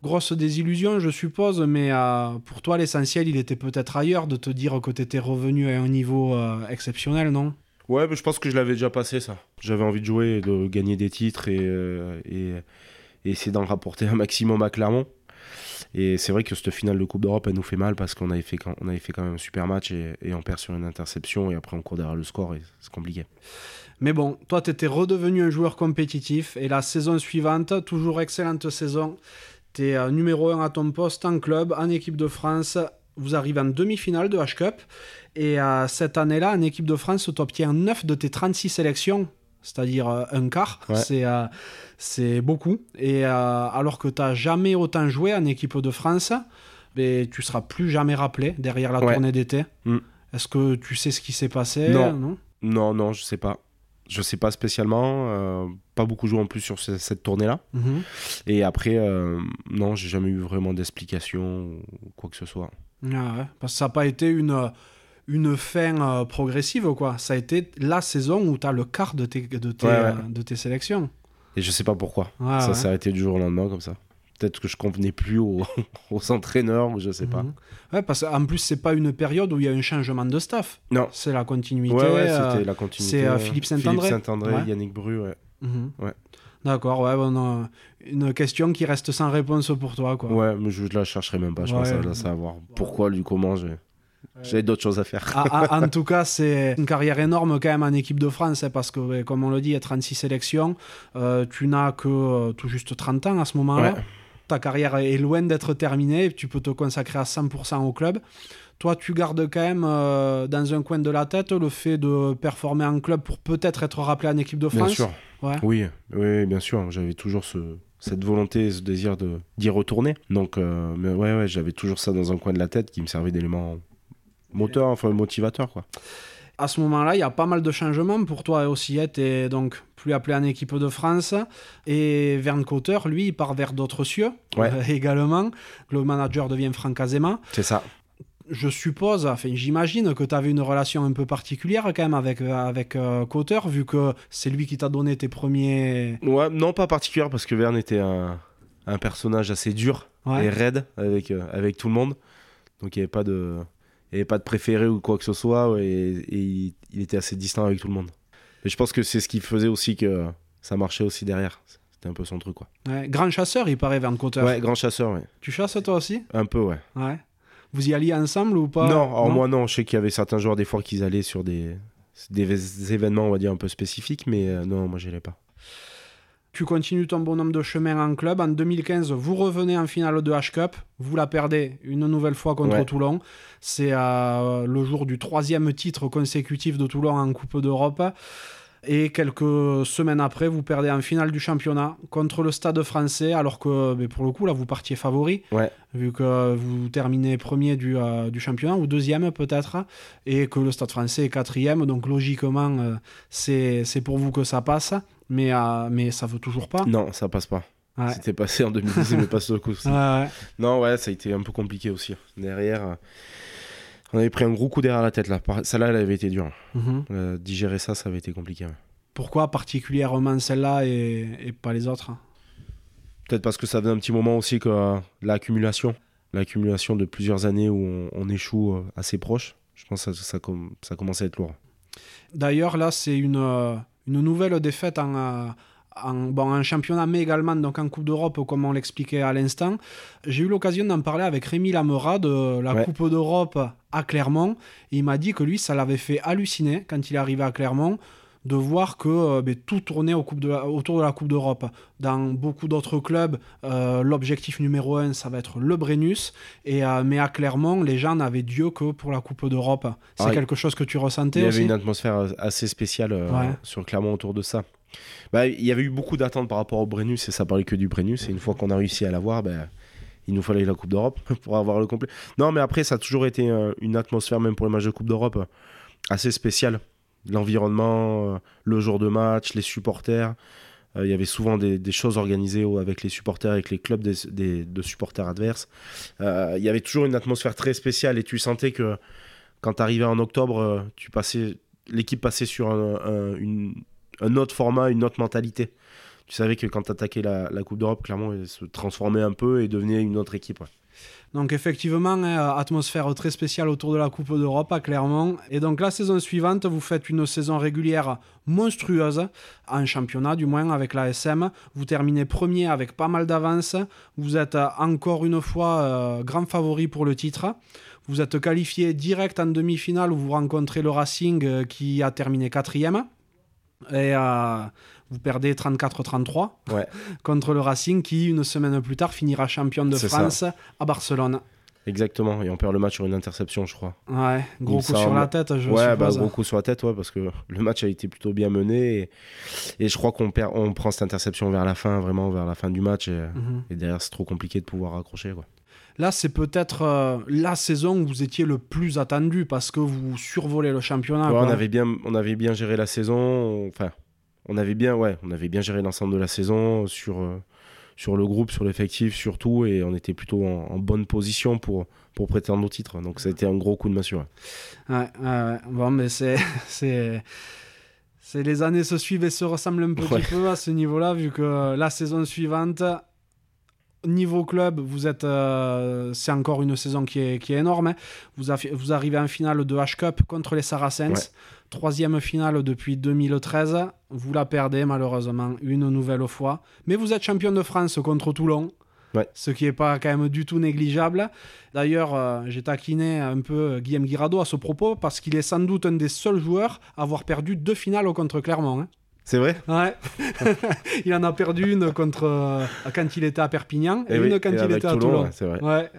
Grosse désillusion, je suppose, mais euh, pour toi, l'essentiel, il était peut-être ailleurs de te dire que tu étais revenu à un niveau euh, exceptionnel, non? Ouais, mais je pense que je l'avais déjà passé, ça. J'avais envie de jouer, de gagner des titres et, euh, et, essayer d'en rapporter un maximum à Clermont. Et c'est vrai que cette finale de Coupe d'Europe, elle nous fait mal parce qu'on avait, fait, on avait fait quand même un super match et, et, on perd sur une interception et après on court derrière le score et c'est compliqué. Mais bon, toi, tu étais redevenu un joueur compétitif et la saison suivante, toujours excellente saison, tu es euh, numéro 1 à ton poste en club, en équipe de France. Vous arrivez en demi-finale de H-Cup. Et euh, cette année-là, en équipe de France, tu obtiens 9 de tes 36 sélections, c'est-à-dire euh, un quart. C'est beaucoup. Et alors que tu n'as jamais autant joué en équipe de France, mais tu seras plus jamais rappelé derrière la tournée d'été. Mm. Est-ce que tu sais ce qui s'est passé? Non. non? non, non, je sais pas. Je sais pas spécialement. Euh, pas beaucoup joué en plus sur cette tournée-là. Mhm. Et après, euh, non, j'ai jamais eu vraiment d'explication ou quoi que ce soit. Ah parce que ça n'a pas été une, une fin euh, progressive, quoi. Ça a été la saison où tu as le quart de tes, de tes, de tes sélections. Et je sais pas pourquoi. ça s'est arrêté du jour au lendemain comme ça peut-être que je convenais plus aux, entraîneurs ou je sais pas. Mhm. Ouais, parce qu'en plus c'est pas une période où il y a un changement de staff. Non. C'est la continuité. Ouais, ouais c'était la continuité. C'est euh, Philippe Saint-André. Philippe Saint-André, Yannick Bru, ouais. Mhm. ouais. D'accord, ouais, bon, une question qui reste sans réponse pour toi, quoi. Ouais, mais je la chercherai même pas, je pense, à savoir pourquoi, lui, comment, J'avais d'autres choses à faire. Ah, ah, en tout cas, c'est une carrière énorme quand même en équipe de France, hein, parce que, comme on le dit, il y a 36 sélections. Euh, tu n'as que euh, tout juste 30 ans à ce moment-là. Ouais. Ta carrière est loin d'être terminée. Tu peux te consacrer à 100% au club. Toi, tu gardes quand même euh, dans un coin de la tête le fait de performer en club pour peut-être être rappelé en équipe de Bien France. sûr. Ouais. Oui, oui, bien sûr. J'avais toujours ce, cette volonté, ce désir de d'y retourner. Donc, euh, mais ouais, ouais, j'avais toujours ça dans un coin de la tête qui me servait d'élément moteur, enfin motivateur, quoi. À ce moment-là, il y a pas mal de changements pour toi aussi. Tu donc plus appelé en équipe de France. Et Verne Cotter, lui, il part vers d'autres cieux Ouais. euh, également. Le manager devient Franck Azema. C'est ça. Je suppose, enfin j'imagine que tu avais une relation un peu particulière quand même avec, euh, avec euh, Cotter, vu que c'est lui qui t'a donné tes premiers... Ouais, non, pas particulière parce que Verne était un, un personnage assez dur Ouais. et raide avec, euh, avec tout le monde. Donc il n'y avait pas de. Il avait pas de préféré ou quoi que ce soit, et, et il, il était assez distant avec tout le monde. Et je pense que c'est ce qui faisait aussi que ça marchait aussi derrière. C'était un peu son truc, quoi. Ouais, grand chasseur, il paraît, Verne Cotter. Ouais, grand chasseur, ouais. Tu chasses toi aussi? Un peu, ouais. Ouais. Vous y alliez ensemble ou pas? Non, alors moi, non. Je sais qu'il y avait certains joueurs, des fois, qu'ils allaient sur des, des événements, on va dire, un peu spécifiques, mais euh, non, moi, j'y allais pas. Tu continues ton bonhomme de chemin en club. En 2015, vous revenez en finale de H-Cup. Vous la perdez une nouvelle fois contre Ouais. Toulon. C'est euh, le jour du troisième titre consécutif de Toulon en Coupe d'Europe. Et quelques semaines après, vous perdez en finale du championnat contre le Stade français, alors que mais pour le coup, là, vous partiez favori, Ouais. vu que vous terminez premier du, euh, du championnat, ou deuxième peut-être, et que le Stade français est quatrième. Donc logiquement, euh, c'est pour vous que ça passe, mais, euh, mais ça veut toujours pas. Non, ça passe pas. Ouais. C'était passé en 2010, mais pas ce coup. Ouais. Non, ouais, ça a été un peu compliqué aussi. Derrière, on avait pris un gros coup derrière la tête là. Celle-là, elle avait été dure. Mhm. Euh, digérer ça, ça avait été compliqué. ouais. Pourquoi particulièrement celle-là et, et pas les autres Peut-être parce que ça faisait un petit moment aussi que euh, l'accumulation, l'accumulation de plusieurs années où on, on échoue euh, assez proche. Je pense que ça, ça, com- ça commence à être lourd. D'ailleurs, là, c'est une, une nouvelle défaite en, euh, en, bon, en championnat, mais également donc en Coupe d'Europe, comme on l'expliquait à l'instant. J'ai eu l'occasion d'en parler avec Rémi Lamera de la Ouais. Coupe d'Europe à Clermont. Et il m'a dit que lui, ça l'avait fait halluciner quand il est arrivé à Clermont de voir que euh, ben, tout tournait au coupe de la- autour de la Coupe d'Europe. Dans beaucoup d'autres clubs, euh, l'objectif numéro un, ça va être le Brennus. Et, euh, mais à Clermont, les gens n'avaient Dieu que pour la Coupe d'Europe. C'est Ah, quelque chose que tu ressentais Il y aussi avait une atmosphère assez spéciale Ouais. sur Clermont autour de ça. Bah, il y avait eu beaucoup d'attentes par rapport au Brennus et ça parlait que du Brennus. Et une fois qu'on a réussi à l'avoir, ben, il nous fallait la Coupe d'Europe pour avoir le complet. Non, mais après, ça a toujours été euh, une atmosphère, même pour les matchs de Coupe d'Europe, euh, assez spéciale. L'environnement, euh, le jour de match, les supporters. Il y avait souvent des, choses organisées avec les supporters, avec les clubs de supporters adverses. Il y avait toujours une atmosphère très spéciale et tu sentais que quand tu arrivais en octobre, tu passais, l'équipe passait sur un, un- une- un autre format, une autre mentalité. Tu savais que quand tu attaquais la, Coupe d'Europe, clairement, se transformait un peu et devenait une autre équipe. Donc effectivement, hein, atmosphère très spéciale autour de la Coupe d'Europe à Clermont. Et donc la saison suivante, vous faites une saison régulière monstrueuse, en championnat du moins avec la SM. Vous terminez premier avec pas mal d'avance. Vous êtes euh, encore une fois euh, grand favori pour le titre. Vous êtes qualifié direct en demi-finale où vous rencontrez le Racing euh, qui a terminé quatrième. Et euh, vous perdez 34-33 Ouais. contre le Racing qui, une semaine plus tard, finira champion de France à Barcelone. Exactement. Et on perd le match sur une interception, je crois. Ouais, gros coup sur la tête, je ouais, bah, gros coup sur la tête, ouais, parce que le match a été plutôt bien mené. Et, et je crois qu'on perd, on prend cette interception vers la fin, vraiment vers la fin du match. Et, et derrière, c'est trop compliqué de pouvoir accrocher. Quoi. Là, c'est peut-être euh, la saison où vous étiez le plus attendu parce que vous survolez le championnat. Ouais, on, avait bien, on avait bien géré la saison. on- Enfin, on avait bien, ouais, on avait bien géré l'ensemble de la saison sur, euh, sur le groupe, sur l'effectif surtout. Et on était plutôt en, en bonne position pour, pour prétendre au titre. Donc ça a été un gros coup de massue. ouais. Ouais, ouais, ouais. Bon, mais c'est. c'est... c'est les années se suivent et se ressemblent un petit peu à ce niveau-là, vu que la saison suivante, niveau club, vous êtes, euh, c'est encore une saison qui est, qui est énorme. hein. Vous, arrivez en finale de H-Cup contre les Saracens. Ouais. Troisième finale depuis 2013. Vous la perdez malheureusement une nouvelle fois. Mais vous êtes champion de France contre Toulon. Ouais. ce qui n'est pas quand même du tout négligeable. D'ailleurs, euh, j'ai taquiné un peu Guillaume Guirado à ce propos parce qu'il est sans doute un des seuls joueurs à avoir perdu deux finales contre Clermont. hein. C'est vrai Ouais. il en a perdu une contre euh, quand il était à Perpignan et, Eh oui, une quand et il était à Toulon, c'est vrai. Ouais.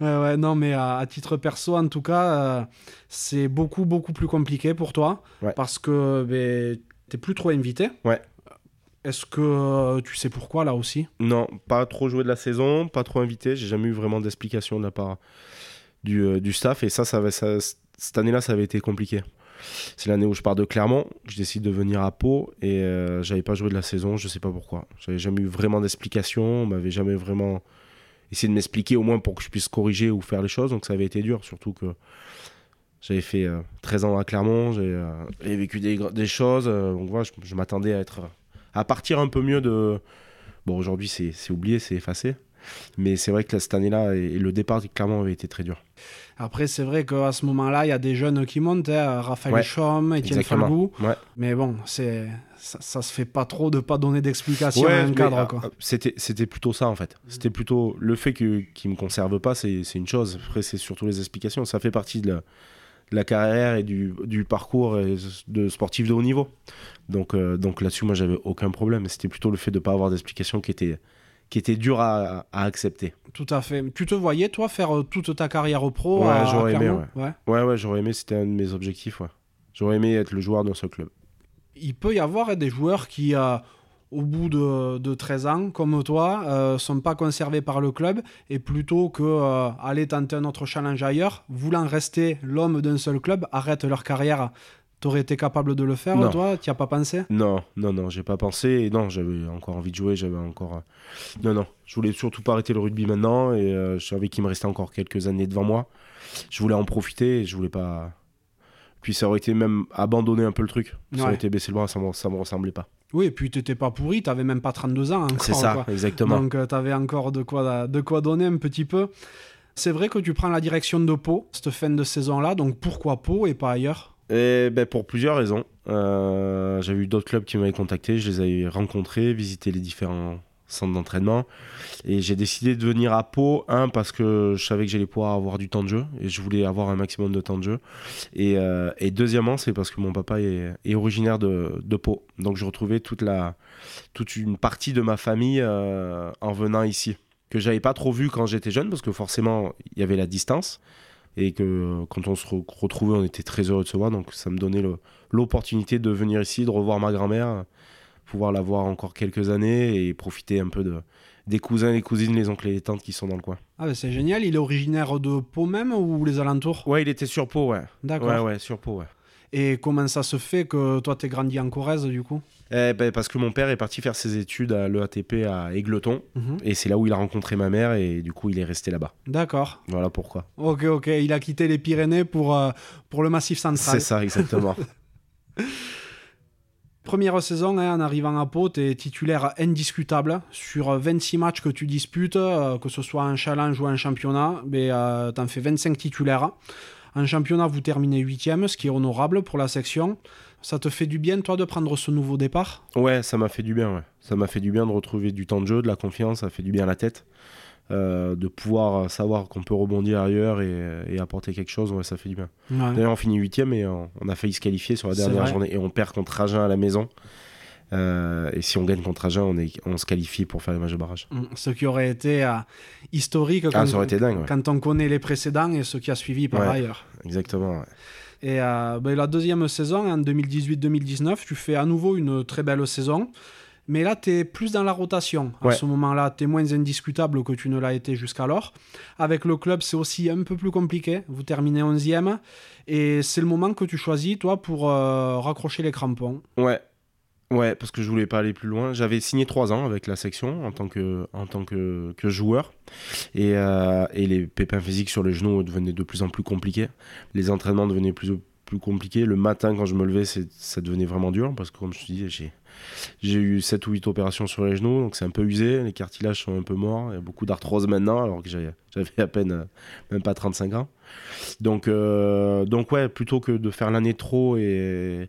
ouais, ouais, non, mais à, à titre perso, en tout cas, euh, c'est beaucoup, beaucoup plus compliqué pour toi Ouais. parce que ben, t'es plus trop invité. Ouais. Est-ce que euh, tu sais pourquoi là aussi? Non, pas trop joué de la saison, pas trop invité. J'ai jamais eu vraiment d'explication de la part du, euh, du staff. Et ça, ça, avait- ça- cette année-là, ça avait été compliqué. C'est l'année où je pars de Clermont. Je décide de venir à Pau et euh, j'avais pas joué de la saison. Je sais pas pourquoi. J'avais jamais eu vraiment d'explication. On m'avait jamais vraiment essayé de m'expliquer au moins pour que je puisse corriger ou faire les choses. Donc ça avait été dur, surtout que j'avais fait euh, 13 ans à Clermont. J'ai euh, vécu des, choses. euh, donc voilà, je, m'attendais à être à partir un peu mieux de. Bon, aujourd'hui, c'est oublié, c'est effacé. Mais c'est vrai que cette année-là, et, et le départ, clairement, avait été très dur. Après, c'est vrai qu'à ce moment-là, il y a des jeunes qui montent, hein, Raphaël Ouais, Chaume, Étienne. Falgou. Ouais. Mais bon, c'est ça, ça se fait pas trop de pas donner d'explication à un cadre. ah, Quoi. ah, C'était c'était plutôt ça, en fait. C'était plutôt le fait que- qu'il ne me conserve pas, c'est c'est une chose. Après, c'est surtout les explications. Ça fait partie de la, de la carrière et du, du parcours et de sportif de haut niveau. Donc, euh, donc là-dessus, moi, j'avais aucun problème. C'était plutôt le fait de ne pas avoir d'explication qui était, qui était dur à, à accepter. Tout à fait. Tu te voyais, toi, faire euh, toute ta carrière pro Ouais, à, à j'aurais aimé, ouais. Ouais, ouais, j'aurais aimé, c'était un de mes objectifs. Ouais. J'aurais aimé être le joueur d'un seul club. Il peut y avoir hein, des joueurs qui, euh, au bout de, de 13 ans, comme toi, euh, sont pas conservés par le club et plutôt que euh, aller tenter un autre challenge ailleurs, voulant rester l'homme d'un seul club, arrêtent leur carrière. T'aurais été capable de le faire, Non. toi? Tu as pas pensé? Non, non, non, j'ai pas pensé. Et non, j'avais encore envie de jouer. J'avais encore. euh, Non, non, je voulais surtout pas arrêter le rugby maintenant. Et euh, je savais qu'il me restait encore quelques années devant moi. Je voulais en profiter. Et je voulais pas. Puis ça aurait été même abandonner un peu le truc. Ça Ouais. aurait été baisser le bras. Ça me, me ressemblait pas. Oui, et puis t'étais pas pourri, t'avais même pas 32 ans encore. C'est ça, quoi. exactement. Donc tu avais encore de quoi, de quoi donner un petit peu. C'est vrai que tu prends la direction de Pau, cette fin de saison-là, donc pourquoi Pau et pas ailleurs? Et ben, pour plusieurs raisons. Euh, J'avais eu d'autres clubs qui m'avaient contacté, je les avais rencontrés, visité les différents centres d'entraînement. Et j'ai décidé de venir à Pau, un, parce que je savais que j'allais pouvoir avoir du temps de jeu, et je voulais avoir un maximum de temps de jeu. Et, euh, deuxièmement, c'est parce que mon papa est, est originaire de, de Pau. Donc je retrouvais toute, la, toute une partie de ma famille euh, en venant ici. Que j'avais pas trop vu quand j'étais jeune, parce que forcément, il y avait la distance et que euh, quand on se re- retrouvait, on était très heureux de se voir. Donc ça me donnait l'opportunité de venir ici, de revoir ma grand-mère, pouvoir la voir encore quelques années et profiter un peu de, des cousins, les cousines, les oncles et les tantes qui sont dans le coin. Ah ben c'est génial, il est originaire de Pau même ou les alentours? Ouais, il était sur Pau, ouais. D'accord. Ouais, ouais, sur Pau, ouais. Et comment ça se fait que toi t'es grandi en Corrèze du coup? Eh ben, parce que mon père est parti faire ses études à l'EATP à Égleton Mhm. et c'est là où il a rencontré ma mère et du coup il est resté là-bas. D'accord. Voilà pourquoi. Ok, ok, il a quitté les Pyrénées pour, euh, pour le Massif Central. C'est ça, exactement. Première saison, hein, en arrivant à Pau, tu es titulaire indiscutable. Sur 26 matchs que tu disputes, euh, que ce soit en challenge ou en championnat, mais, euh, tu en fais 25 titulaires. En championnat, vous terminez 8 ce qui est honorable pour la section. Ça te fait du bien, toi, de prendre ce nouveau départ? Ouais, ça m'a fait du bien. Ouais. Ça m'a fait du bien de retrouver du temps de jeu, de la confiance. Ça fait du bien à la tête. Euh, de pouvoir savoir qu'on peut rebondir ailleurs et, et apporter quelque chose, ouais, ça fait du bien. Ouais. D'ailleurs, on finit huitième et on, on a failli se qualifier sur la dernière journée et on perd contre Agen à la maison. Euh, et si on gagne contre Agen, on, est, on se qualifie pour faire les matchs de barrage. Mm, Ce qui aurait été euh, historique Ah, quand, ça aurait été dingue, ouais. quand on connaît les précédents et ce qui a suivi par Ouais. ailleurs. Exactement. ouais. Et euh, ben, la deuxième saison, en 2018-2019, tu fais à nouveau une très belle saison. Mais là, tu es plus dans la rotation. À Ouais. ce moment-là, tu es moins indiscutable que tu ne l'as été jusqu'alors. Avec le club, c'est aussi un peu plus compliqué. Vous terminez 11e. Et c'est le moment que tu choisis, toi, pour euh, raccrocher les crampons. Ouais. Ouais, parce que je voulais pas aller plus loin. J'avais signé trois ans avec la section en tant que, en tant que, que joueur. Et, euh, et les pépins physiques sur les genoux devenaient de plus en plus compliqués. Les entraînements devenaient plus, plus compliqués. Le matin, quand je me levais, ça devenait vraiment dur parce que, comme je te dis, j'ai, j'ai eu 7 ou 8 opérations sur les genoux, donc c'est un peu usé. Les cartilages sont un peu morts. Il y a beaucoup d'arthrose maintenant, alors que j'avais, à peine, euh, même pas 35 ans. Donc, euh, donc ouais, plutôt que de faire l'année trop et,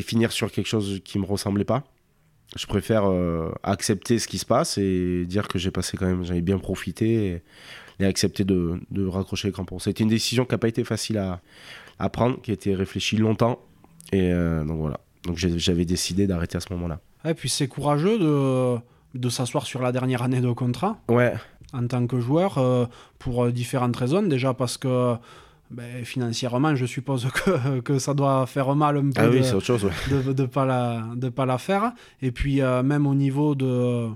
finir sur quelque chose qui me ressemblait pas, Je préfère euh, accepter ce qui se passe et dire que j'ai passé quand même, j'avais bien profité et, accepter de, raccrocher les crampons. C'était une décision qui n'a pas été facile à, prendre, qui a été réfléchie longtemps. Et donc voilà. Donc j'avais décidé d'arrêter à ce moment-là. Et puis c'est courageux de, de s'asseoir sur la dernière année de contrat Ouais, en tant que joueur euh, pour euh, différentes raisons. Déjà parce que ben, financièrement, je suppose que, que ça doit faire mal un peu ah oui, de- autre chose. ouais. de ne pas, la, de pas la faire. Et puis, euh, même au niveau de,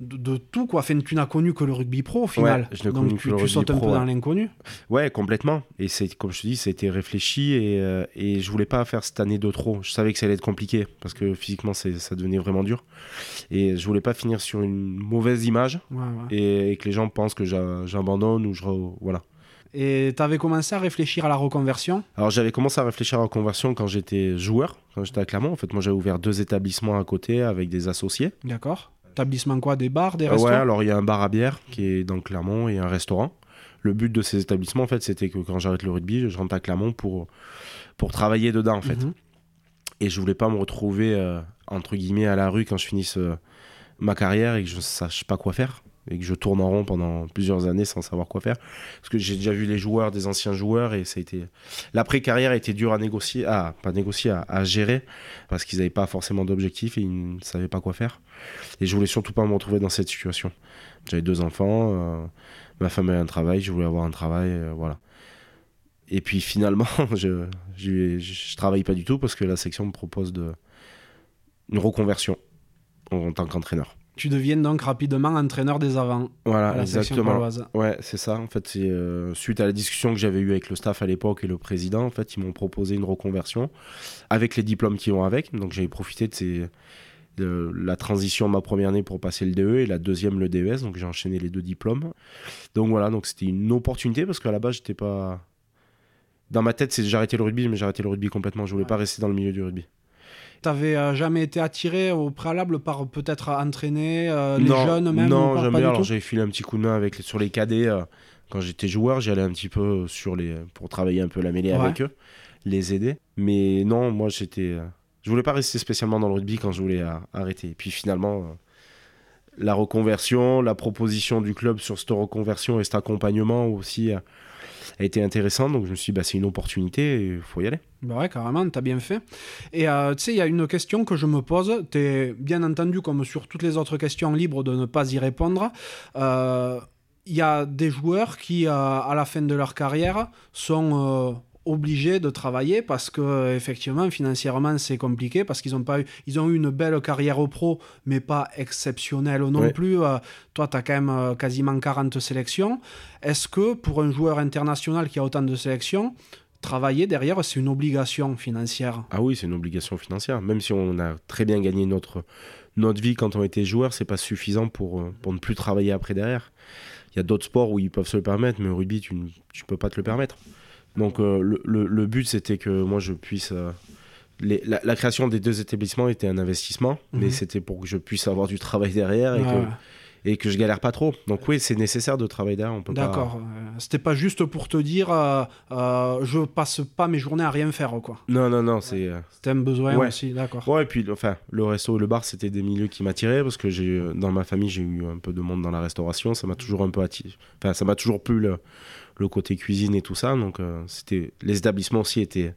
de, de tout, quoi. Enfin, tu n'as connu que le rugby pro au final. Ouais, je n'ai Donc, tu, tu sautes un peu ouais. dans l'inconnu. Ouais, complètement. Et c'est comme je te dis, c'était réfléchi et, euh, et je voulais pas faire cette année de trop. Je savais que ça allait être compliqué parce que physiquement, ça devenait vraiment dur. Et je voulais pas finir sur une mauvaise image Ouais, et, et que les gens pensent que j'a- j'abandonne ou je re- voilà. Et tu avais commencé à réfléchir à la reconversion? Alors j'avais commencé à réfléchir à la conversion quand j'étais joueur, quand j'étais à Clermont. En fait, moi j'avais ouvert deux établissements à côté avec des associés. D'accord Quoi Des bars Des Euh, restos ouais, alors il y a un bar à bière qui est dans Clermont et un restaurant. Le but de ces établissements, en fait, c'était que quand j'arrête le rugby, je rentre à Clermont pour, pour travailler dedans, en fait. Mhm. Et je voulais pas me retrouver, euh, entre guillemets, à la rue quand je finisse euh, ma carrière et que je sache pas quoi faire. Et que je tourne en rond pendant plusieurs années sans savoir quoi faire. Parce que j'ai déjà vu les joueurs, des anciens joueurs, et ça a été. L'après-carrière a été dur à négocier, à, pas négocier, à, gérer, parce qu'ils n'avaient pas forcément d'objectif et ils ne savaient pas quoi faire. Et je voulais surtout pas me retrouver dans cette situation. J'avais deux enfants, euh, ma femme avait un travail, je voulais avoir un travail, euh, voilà. Et puis finalement, je, je, je travaille pas du tout parce que la section me propose de, une reconversion en tant qu'entraîneur. Tu deviens donc rapidement entraîneur des avants Voilà, à la exactement. Ouais, c'est ça. En fait, c'est euh, suite à la discussion que j'avais eue avec le staff à l'époque et le président, en fait, ils m'ont proposé une reconversion avec les diplômes qui vont avec. Donc, j'avais profité de, ces, de la transition de ma première année pour passer le DE et la deuxième le DES. Donc, j'ai enchaîné les deux diplômes. Donc voilà, donc c'était une opportunité parce qu'à la base, j'étais pas. Dans ma tête, c'est j'ai arrêté le rugby, mais j'ai arrêté le rugby complètement. Je voulais pas rester dans le milieu du rugby. T'avais euh, jamais été attiré au préalable par peut-être entraîner euh, les non, jeunes même Non, pas, jamais. pas Alors j'avais filé un petit coup de main avec sur les cadets euh, quand j'étais joueur. J'y allais un petit peu sur les pour travailler un peu la mêlée Ouais. avec eux, les aider. Mais non, moi j'étais, euh, je voulais pas rester spécialement dans le rugby quand je voulais euh, arrêter. Et puis finalement, la reconversion, la proposition du club sur cette reconversion et cet accompagnement aussi a été intéressant. Donc je me suis dit, bah, c'est une opportunité, il faut y aller. Bah ouais, carrément, t'as bien fait. Et euh, tu sais, il y a une question que je me pose. T'es bien entendu, comme sur toutes les autres questions, libre de ne pas y répondre. Euh, Il y a des joueurs qui, euh, à la fin de leur carrière, sont obligés de travailler parce que, effectivement, financièrement, c'est compliqué parce qu'ils ont pas eu, ils ont eu une belle carrière au pro, mais pas exceptionnelle non Ouais. plus. Euh, toi, tu as quand même euh, quasiment 40 sélections. Est-ce que pour un joueur international qui a autant de sélections, travailler derrière, c'est une obligation financière? Ah oui, c'est une obligation financière. Même si on a très bien gagné notre, notre vie quand on était joueur, c'est pas suffisant pour, euh, pour ne plus travailler après derrière. Il y a d'autres sports où ils peuvent se le permettre, mais au rugby, tu ne peux pas te le permettre. Donc euh, le, le- le but, c'était que moi, je puisse... euh, les- la, la création des deux établissements était un investissement, Mhm. mais c'était pour que je puisse avoir du travail derrière et, que, ouais. et que je galère pas trop. Donc oui, c'est nécessaire de travailler derrière. On peut pas... D'accord. Euh, C'était pas juste pour te dire euh, euh, je passe pas mes journées à rien faire, quoi. Non, non, non, c'est... C'était un besoin Ouais. aussi, d'accord. Ouais, et puis enfin, le resto et le bar, c'était des milieux qui m'attiraient parce que j'ai dans ma famille, j'ai eu un peu de monde dans la restauration. Ça m'a toujours un peu attiré. Enfin, ça m'a toujours plu le, le côté cuisine et tout ça. Donc, euh, c'était les établissements aussi étaient.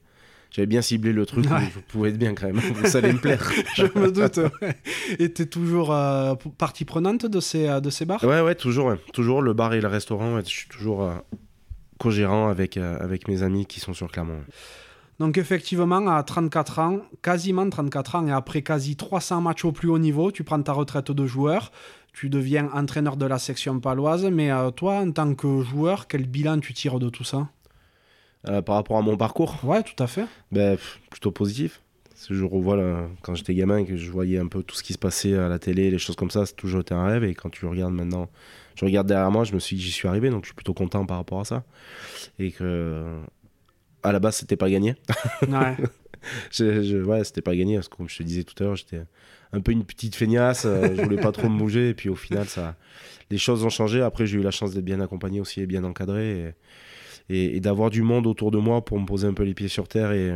J'avais bien ciblé le truc, Ouais. je pouvais être bien quand même. ça allait me plaire. je me doute. ouais. Et t'es toujours euh, partie prenante de ces, euh, de ces bars? Ouais, ouais, toujours, ouais. toujours le bar et le restaurant. je suis toujours euh, co-gérant avec euh, avec mes amis qui sont sur Clermont. Donc effectivement, à 34 ans, quasiment 34 ans, et après quasi 300 matchs au plus haut niveau, tu prends ta retraite de joueur, tu deviens entraîneur de la section paloise, mais euh, toi, en tant que joueur, quel bilan tu tires de tout ça? Euh, par rapport à mon parcours, Ouais, tout à fait. Ben, plutôt positif. Je revois là, quand j'étais gamin et que je voyais un peu tout ce qui se passait à la télé, les choses comme ça, c'est toujours été un rêve. Et quand tu regardes maintenant, je regarde derrière moi, je me suis dit que j'y suis arrivé, donc je suis plutôt content par rapport à ça. Et que à la base, c'était pas gagné. Ouais. Je- je- ouais, c'était pas gagné parce que comme je te disais tout à l'heure, j'étais un peu une petite feignasse, euh, je voulais pas trop me bouger. Et puis au final, ça, les choses ont changé. Après, j'ai eu la chance d'être bien accompagné aussi et bien encadré. Et, et- et d'avoir du monde autour de moi pour me poser un peu les pieds sur terre et,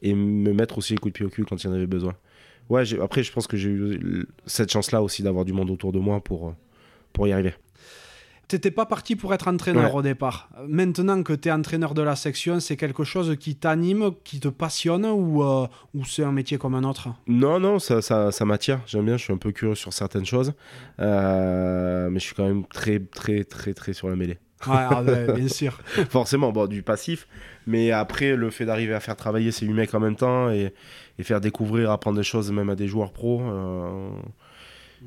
et me mettre aussi les coups de pied au cul quand il y en avait besoin. ouais, après, je pense que j'ai eu cette chance-là aussi d'avoir du monde autour de moi pour, pour y arriver. T'étais pas parti pour être entraîneur au départ. Maintenant que tu es entraîneur de la section, c'est quelque chose qui t'anime, qui te passionne ou, euh, ou c'est un métier comme un autre? Non, non, ça, ça, ça m'attire. J'aime bien, je suis un peu curieux sur certaines choses. Euh, mais je suis quand même très, très, très, très sur la mêlée. Ouais, ah ben, bien sûr. Forcément, bon, du passif. Mais après, le fait d'arriver à faire travailler ces huit mecs en même temps et, et, faire découvrir, apprendre des choses même à des joueurs pros. Euh,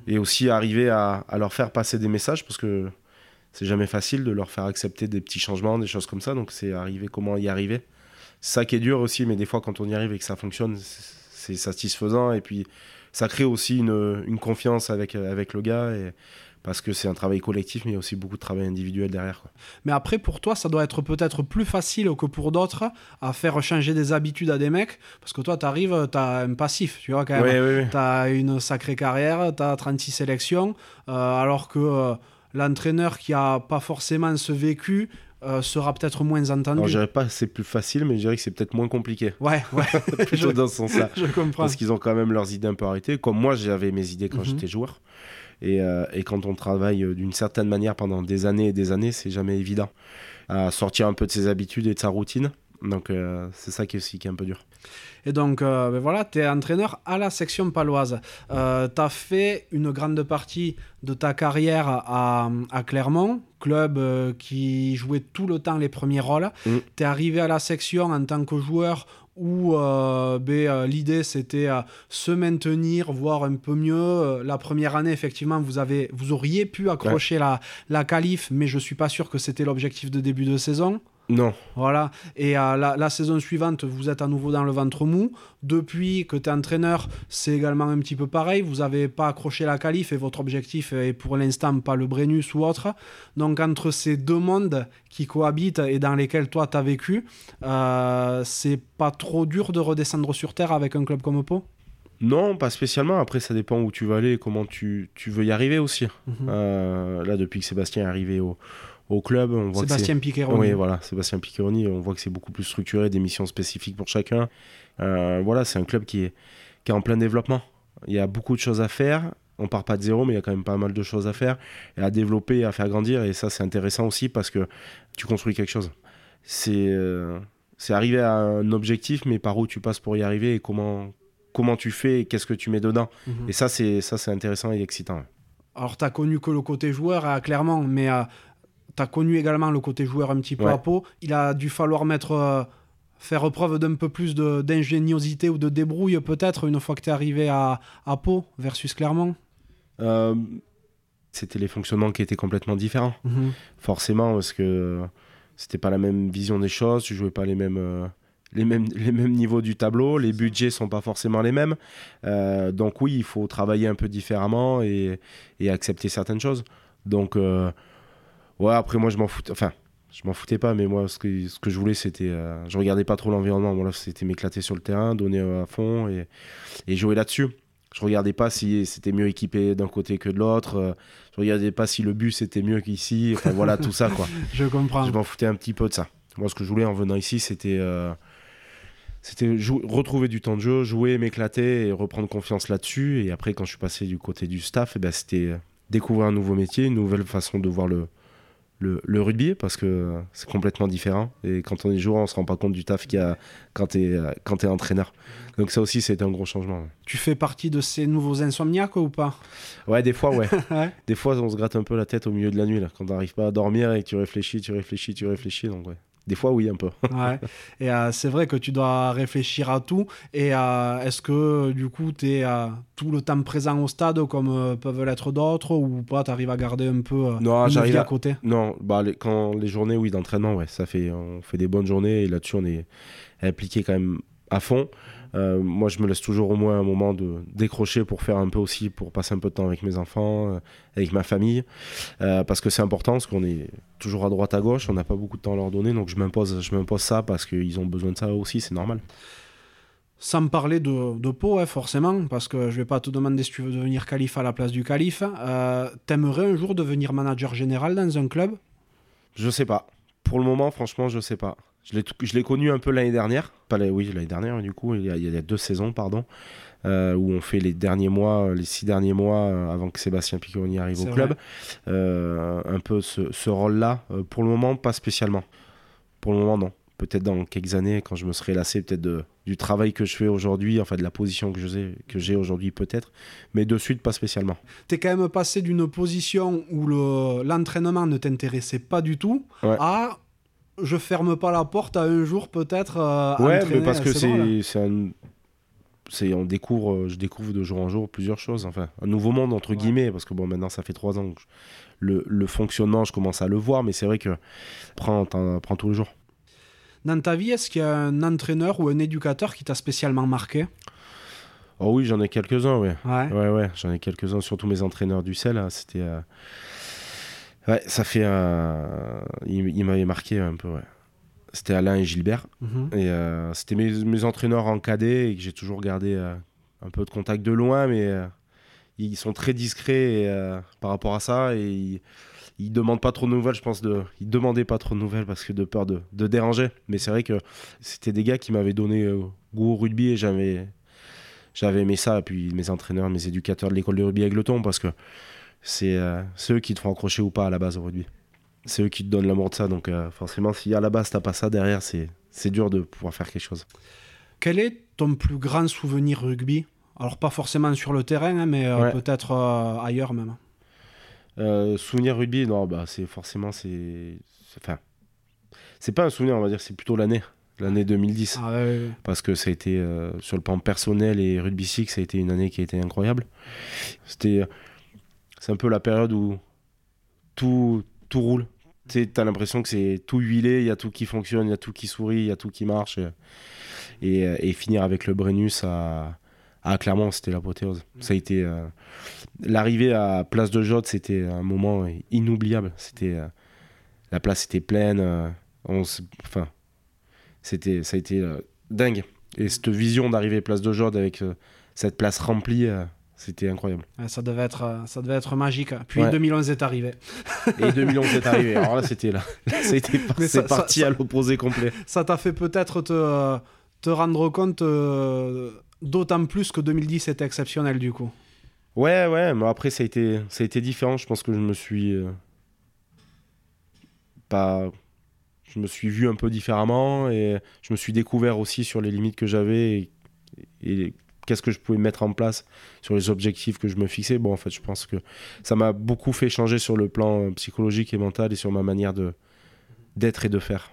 et aussi arriver à, à, leur faire passer des messages parce que c'est jamais facile de leur faire accepter des petits changements, des choses comme ça. Donc c'est arriver, comment y arriver. Ça qui est dur aussi, mais des fois quand on y arrive et que ça fonctionne, c'est satisfaisant. Et puis ça crée aussi une, une confiance avec, avec le gars. Et, parce que c'est un travail collectif, mais il y a aussi beaucoup de travail individuel derrière. Quoi. Mais après, pour toi, ça doit être peut-être plus facile que pour d'autres à faire changer des habitudes à des mecs, parce que toi, tu arrives, tu as un passif, tu vois, quand même. Oui, oui, Tu as une sacrée carrière, tu as 36 sélections, euh, alors que... Euh, l'entraîneur qui a pas forcément ce vécu euh, sera peut-être moins entendu. Alors, je dirais pas c'est plus facile, mais je dirais que c'est peut-être moins compliqué. Ouais, ouais. Plutôt je, dans ce sens-là. Je comprends. Parce qu'ils ont quand même leurs idées un peu arrêtées, comme moi j'avais mes idées quand mm -hmm. j'étais joueur. Et, euh, et, quand on travaille euh, d'une certaine manière pendant des années et des années, c'est jamais évident à sortir un peu de ses habitudes et de sa routine. Donc euh, c'est ça qui est aussi qui est un peu dur. Et donc euh, ben voilà, tu es entraîneur à la section paloise. Euh, tu as fait une grande partie de ta carrière à, à Clermont, club euh, qui jouait tout le temps les premiers rôles. Mm. Tu es arrivé à la section en tant que joueur où euh, ben, l'idée c'était euh, se maintenir, voir un peu mieux. La première année, effectivement, vous, avez, vous auriez pu accrocher Ouais. la, la qualif, mais je suis pas sûr que c'était l'objectif de début de saison. Non. Voilà. Et euh, la, la saison suivante, vous êtes à nouveau dans le ventre mou. Depuis que tu es entraîneur, c'est également un petit peu pareil. Vous n'avez pas accroché la qualif et votre objectif est pour l'instant pas le Brennus ou autre. Donc entre ces deux mondes qui cohabitent et dans lesquels toi tu as vécu, euh, c'est pas trop dur de redescendre sur Terre avec un club comme Pau? Non, pas spécialement. Après, ça dépend où tu vas aller et comment tu, tu veux y arriver aussi. Mhm. Euh, là, depuis que Sébastien est arrivé au, au club, on voit Sébastien. Oui, voilà, Sébastien Piqueroni, on voit que c'est beaucoup plus structuré, des missions spécifiques pour chacun. Euh, voilà, c'est un club qui est, qui est en plein développement. Il y a beaucoup de choses à faire. On part pas de zéro, mais il y a quand même pas mal de choses à faire et à développer et à faire grandir. Et ça, c'est intéressant aussi parce que tu construis quelque chose. C'est euh, c'est arriver à un objectif, mais par où tu passes pour y arriver et comment, comment tu fais et qu'est-ce que tu mets dedans. Mhm. Et ça, c'est ça, c'est intéressant et excitant. Alors, tu as connu que le côté joueur, euh, clairement, mais euh, tu as connu également le côté joueur un petit peu Ouais. à Pau. Il a dû falloir mettre, euh, faire preuve d'un peu plus d'ingéniosité ou de débrouille, peut-être, une fois que tu es arrivé à, à Pau versus Clermont. Euh, c'était les fonctionnements qui étaient complètement différents. Mhm. forcément parce que c'était pas la même vision des choses tu jouais pas les mêmes euh, les mêmes les mêmes niveaux du tableau les budgets sont pas forcément les mêmes donc oui il faut travailler un peu différemment et, et accepter certaines choses donc ouais après moi je m'en foutais enfin je m'en foutais pas mais moi ce que, ce que je voulais c'était euh, je regardais pas trop l'environnement moi là c'était m'éclater sur le terrain donner euh, à fond et, et jouer là-dessus je regardais pas si c'était mieux équipé d'un côté que de l'autre euh, je regardais pas si le bus était mieux qu'ici enfin voilà tout ça quoi Je comprends. je m'en foutais un petit peu de ça. Moi, ce que je voulais en venant ici, c'était euh, c'était retrouver du temps de jeu, jouer, m'éclater et reprendre confiance là-dessus. Et après, quand je suis passé du côté du staff, eh ben, c'était découvrir un nouveau métier, une nouvelle façon de voir le, le, le rugby, parce que c'est complètement différent. Et quand on est joueur, on se rend pas compte du taf qu'il y a quand tu es, quand es entraîneur. Donc ça aussi, c'était un gros changement. Tu fais partie de ces nouveaux insomniaques ou pas? Ouais, des fois, ouais. Ouais. Des fois, on se gratte un peu la tête au milieu de la nuit, là, quand on n'arrive pas à dormir et que tu réfléchis, tu réfléchis, tu réfléchis. Donc, ouais. Des fois, oui, un peu. Ouais. Et euh, c'est vrai que tu dois réfléchir à tout. Et euh, est-ce que du coup, tu es tout le temps présent au stade comme euh, peuvent l'être d'autres ou pas Tu arrives à garder un peu euh, Non, j'arrive vie à à- côté? Non, bah, les, quand les journées oui, d'entraînement, ouais, ça fait, on fait des bonnes journées et là-dessus, on est impliqué quand même à fond. Euh, moi, je me laisse toujours au moins un moment de décrocher pour faire un peu aussi, pour passer un peu de temps avec mes enfants, euh, avec ma famille, Euh, parce que c'est important, parce qu'on est toujours à droite à gauche, on n'a pas beaucoup de temps à leur donner, donc je m'impose, je m'impose ça parce qu'ils ont besoin de ça aussi, c'est normal. Sans me parler de, de Pau, hein, forcément, parce que je vais pas te demander si tu veux devenir calife à la place du calife. T'aimerais un jour devenir manager général dans un club? Je sais pas. Pour le moment, franchement, je sais pas. Je l'ai, connu un peu l'année dernière. Pas la- oui, l'année dernière, du coup, il y a, il y a deux saisons, pardon, euh, où on fait les derniers mois, les six derniers mois euh, avant que Sébastien Picconi arrive au club. Euh, un peu ce, ce rôle-là. Euh, pour le moment, pas spécialement. Pour le moment, non. Peut-être dans quelques années, quand je me serai lassé peut-être du travail que je fais aujourd'hui, enfin de la position que, j'ai aujourd'hui peut-être, mais de suite, pas spécialement. T'es quand même passé d'une position où le- l'entraînement ne t'intéressait pas du tout Ouais. à je ferme pas la porte à un jour peut-être euh, Ouais, mais parce que c'est, c'est on découvre, euh, je découvre de jour en jour plusieurs choses, enfin un nouveau monde entre Ouais. guillemets, parce que bon maintenant ça fait trois ans que je- le, le fonctionnement je commence à le voir, mais c'est vrai que prends, apprends tous les jours. Dans ta vie, est-ce qu'il y a un entraîneur ou un éducateur qui t'a spécialement marqué? Oh oui, j'en ai quelques-uns, ouais. Ouais. Ouais, ouais, j'en ai quelques-uns, surtout mes entraîneurs du sel. là, C'était. euh, Ouais, ça fait. un- Il, il m'avait marqué un peu, ouais. C'était Alain et Gilbert. Mhm. Et euh, c'était mes, mes entraîneurs en cadet et que j'ai toujours gardé euh, un peu de contact de loin, mais euh, ils sont très discrets et, euh, par rapport à ça et ils, ils demandent pas trop de nouvelles, je pense. De, ils demandaient pas trop de nouvelles parce que de peur de, de déranger. Mais c'est vrai que c'était des gars qui m'avaient donné euh, goût au rugby et j'avais j'avais aimé ça. Et puis mes entraîneurs, mes éducateurs de l'école de rugby Aigleton parce que c'est euh, c'est eux qui te font accrocher ou pas à la base au rugby. C'est eux qui te donnent l'amour de ça. Donc euh, forcément, si à la base t'as pas ça derrière, c'est dur de pouvoir faire quelque chose. Quel est ton plus grand souvenir rugby? Alors pas forcément sur le terrain, hein, mais euh, Ouais. peut-être ailleurs même. Euh, souvenir rugby, non, bah c'est forcément c'est, enfin, c'est pas un souvenir, on va dire, c'est plutôt l'année, l'année 2010, Ah, ouais, ouais, ouais. parce que ça a été euh, sur le plan personnel et rugby six, ça a été une année qui a été incroyable. C'était, c'est un peu la période où tout tout roule. Tu t'as l'impression que c'est tout huilé, il y a tout qui fonctionne, il y a tout qui sourit, il y a tout qui marche, et, finir avec le Brennus à à Clermont, c'était l'apothéose. Ça a été euh, l'arrivée à Place de Jotte, c'était un moment inoubliable. C'était euh, la place était pleine, euh, on enfin c'était ça a été dingue. Et cette vision d'arriver Place de Jotte avec cette place remplie, c'était incroyable. Ouais, ça, devait être, euh, ça devait être magique. Puis Ouais. 2011 est arrivé. Et 2011 est arrivé. Alors là, c'était là, c'était parti ça- à l'opposé complet. Ça t'a fait peut-être te, te rendre compte euh, d'autant plus que 2010 était exceptionnel du coup. Ouais, ouais, mais après, ça a été, ça a été différent. Je pense que je me suis. euh, pas. Je me suis vu un peu différemment et je me suis découvert aussi sur les limites que j'avais et, et qu'est-ce que je pouvais mettre en place sur les objectifs que je me fixais. Bon, en fait, je pense que ça m'a beaucoup fait changer sur le plan euh, psychologique et mental et sur ma manière de d'être et de faire.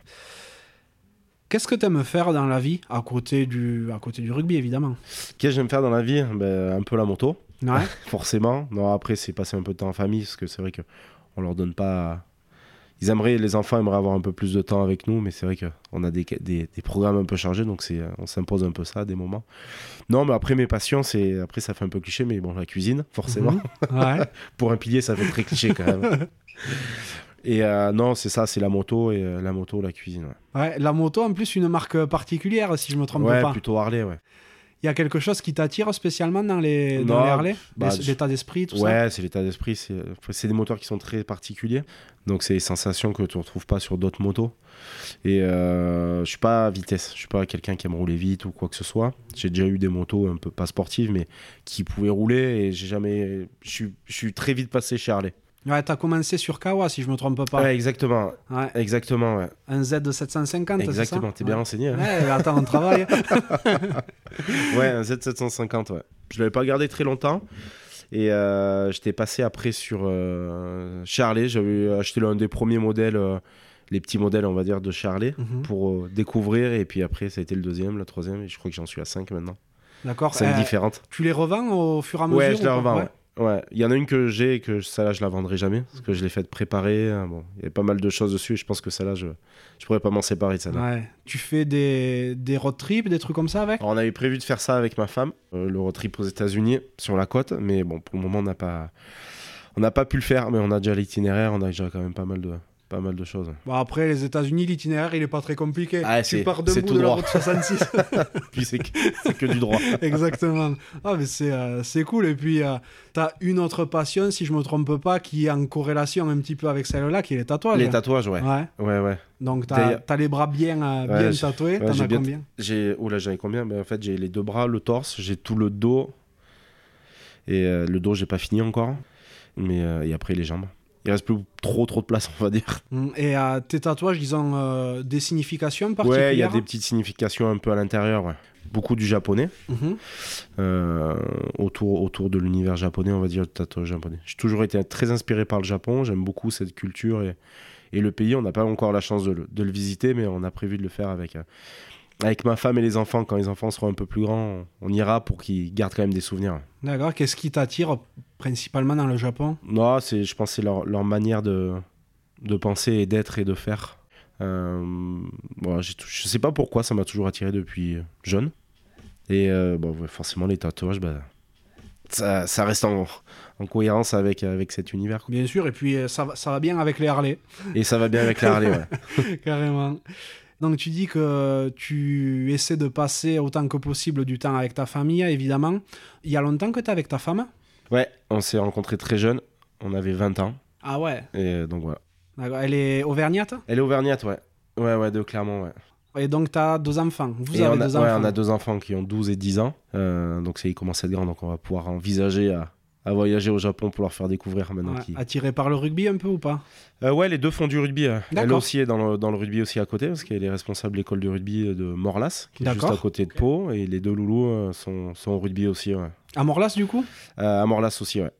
Qu'est-ce que tu aimes faire dans la vie à côté du, à côté du rugby évidemment? Qu'est-ce que j'aime faire dans la vie? Ben, Un peu la moto. Ouais. forcément. Non, après, c'est passer un peu de temps en famille, parce que c'est vrai que on leur donne pas. Ils aimeraient, les enfants aimeraient avoir un peu plus de temps avec nous, mais c'est vrai qu'on a des, des, des programmes un peu chargés, donc c'est, on s'impose un peu ça à des moments. Non, mais après, mes passions, c'est. Après, ça fait un peu cliché, mais bon, la cuisine, forcément. Mhm. Ouais. Pour un pilier, ça fait très cliché quand même. Et euh, non, c'est ça, c'est la moto, et euh, la moto, la cuisine. Ouais, Ouais, La moto en plus une marque particulière si je me trompe Ouais, pas. plutôt Harley, ouais. Il y a quelque chose qui t'attire spécialement dans les, dans Non, les Harley? bah, L'état d'esprit, tout ça? Ouais, c'est l'état d'esprit. C'est des moteurs qui sont très particuliers. Donc, c'est des sensations que tu ne retrouves pas sur d'autres motos. Et euh, je suis pas à vitesse. Je suis pas quelqu'un qui aime rouler vite ou quoi que ce soit. J'ai déjà eu des motos un peu pas sportives, mais qui pouvaient rouler. Et j'ai jamais. Je suis très vite passé chez Harley. Ouais, t'as commencé sur Kawa si je me trompe pas. Ouais, exactement. Ouais. Exactement, ouais. Un Z de 750, c'est ça Exactement. T'es bien Ouais. renseigné. hein. Ouais, attends, on travaille. Ouais, un Z750, ouais. Je l'avais pas gardé très longtemps. Et euh, j'étais passé après sur euh, Charlet. J'avais acheté l'un des premiers modèles, euh, les petits modèles, on va dire, de Charlet Mhm. pour euh, découvrir. Et puis après, ça a été le deuxième, le troisième. Et je crois que j'en suis à 5 maintenant. D'accord. C'est Euh, différentes. tu les revends au fur et à mesure Ouais, je pas revends, ouais. Ouais, il y en a une que j'ai et que celle-là, je la vendrai jamais. Parce que je l'ai faite préparer. hein, Bon, il y a pas mal de choses dessus. Et je pense que celle-là, je, je pourrais pas m'en séparer de celle-là. Ouais. Tu fais des, des road trips, des trucs comme ça avec? Alors, on avait prévu de faire ça avec ma femme, euh, le road trip aux États-Unis sur la côte, mais bon, pour le moment, on n'a pas, on n'a pas pu le faire, mais on a déjà l'itinéraire, on a déjà quand même pas mal de, pas mal de choses. Bon, après, les États-Unis, l'itinéraire, il est pas très compliqué. Ah, tu c'est- pars tout de la droit. route 66. Puis c'est que, que du droit. Exactement. Ah, mais c'est euh, cool. Et puis, tu as une autre passion, si je me trompe pas, qui est en corrélation un petit peu avec celle-là, qui est les tatouages. Les tatouages, ouais. Ouais. Ouais, ouais. Donc, tu as, les bras bien, euh, bien tatoués. T'en as bien- combien J'ai. J'en ai combien? Ben, En fait, j'ai les deux bras, le torse, j'ai tout le dos. Et euh, le dos, j'ai pas fini encore. Mais euh, et après, les jambes. Il reste plus trop, trop de place, on va dire. Mm. Et euh, tes tatouages, ils ont euh, des significations particulières Ouais, il y a des petites significations un peu à l'intérieur, ouais. Beaucoup du japonais. Mhm. euh, autour, autour de l'univers japonais, on va dire, le tatouage japonais. J'ai toujours été très inspiré par le Japon, j'aime beaucoup cette culture et, et le pays. On n'a pas encore la chance de le, de le visiter, mais on a prévu de le faire avec, euh, avec ma femme et les enfants. Quand les enfants seront un peu plus grands, on, on ira pour qu'ils gardent quand même des souvenirs. D'accord. Qu'est-ce qui t'attire principalement dans le Japon? Non, c'est, je pense c'est leur, leur manière de, de penser et d'être et de faire. Euh, tou- je sais pas pourquoi, ça m'a toujours attiré depuis jeune. Et euh, bon, ouais, forcément, les tatouages, bah, ça, ça reste en, en cohérence avec, avec cet univers. quoi. Bien sûr. Et puis, euh, ça, va- ça va bien avec les Harley. Et ça va bien avec la Harley, ouais. Carrément. Donc tu dis que tu essaies de passer autant que possible du temps avec ta famille, évidemment. Il y a longtemps que tu es avec ta femme? Ouais, on s'est rencontrés très jeunes, on avait 20 ans. Ah ouais? Et euh, donc voilà. D'accord. Elle est auvergnate? Elle est auvergnate, ouais. Ouais, ouais, de Clermont, ouais. Et donc tu as deux enfants. Vous Et avez on a, deux ouais, enfants. on a deux enfants qui ont 12 et 10 ans. Euh, donc ils commencent à être grands, donc on va pouvoir envisager à, à voyager au Japon pour leur faire découvrir maintenant. Ouais. qu'ils- Attiré par le rugby un peu ou pas? Euh, ouais, les deux font du rugby. euh. Elle aussi est dans le, dans le rugby aussi à côté, parce qu'elle est responsable de l'école de rugby de Morlas, qui est juste à côté de Pau. Et les deux loulous euh, sont, sont au rugby aussi, ouais. À Morlas du coup? Euh, à Morlas aussi, ouais.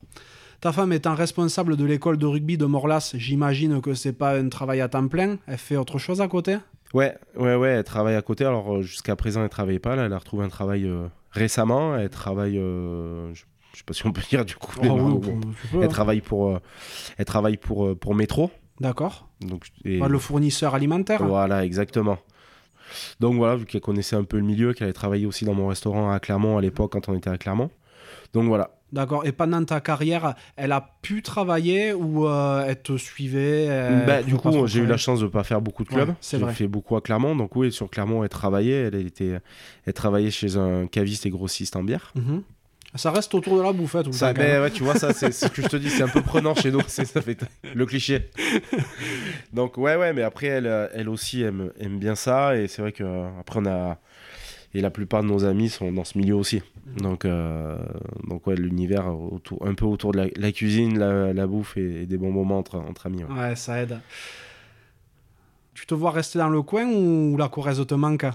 Ta femme étant responsable de l'école de rugby de Morlas, j'imagine que c'est pas un travail à temps plein. Elle fait autre chose à côté? Ouais, ouais, ouais, elle travaille à côté. Alors jusqu'à présent, elle travaillait pas. Là, elle a retrouvé un travail euh, récemment. Elle travaille, euh, je, je sais pas si on peut dire du coup, Oh bon, oui, bon. peux, elle travaille pour, euh, elle travaille pour, euh, pour Métro. D'accord. Donc, et- Pas le fournisseur alimentaire Voilà, exactement. Donc voilà, vu qu'elle connaissait un peu le milieu, qu'elle avait travaillé aussi dans mon restaurant à Clermont à l'époque quand on était à Clermont. Donc voilà. D'accord. Et pendant ta carrière, elle a pu travailler ou euh, elle te suivait elle Bah, du coup, j'ai eu la chance de pas faire beaucoup de clubs. Ouais, j'ai fait beaucoup à Clermont. Donc oui, sur Clermont, elle travaillait. Elle, était, elle travaillait chez un caviste et grossiste en bière. Mhm. Ça reste autour de la bouffette tout le Ça, temps, ben, ouais, tu vois, ça, c'est ce que je te dis, c'est un peu prenant chez nous, c'est ça fait le cliché. Donc ouais, ouais, mais après elle, euh, elle aussi aime, aime bien ça et c'est vrai que euh, après on a et la plupart de nos amis sont dans ce milieu aussi. Donc euh, donc ouais, l'univers un peu autour de la, la cuisine, la, la bouffe et, et des bons moments entre, entre amis. ouais. Ouais, ça aide. Tu te vois rester dans le coin ou la Corrèze te manque?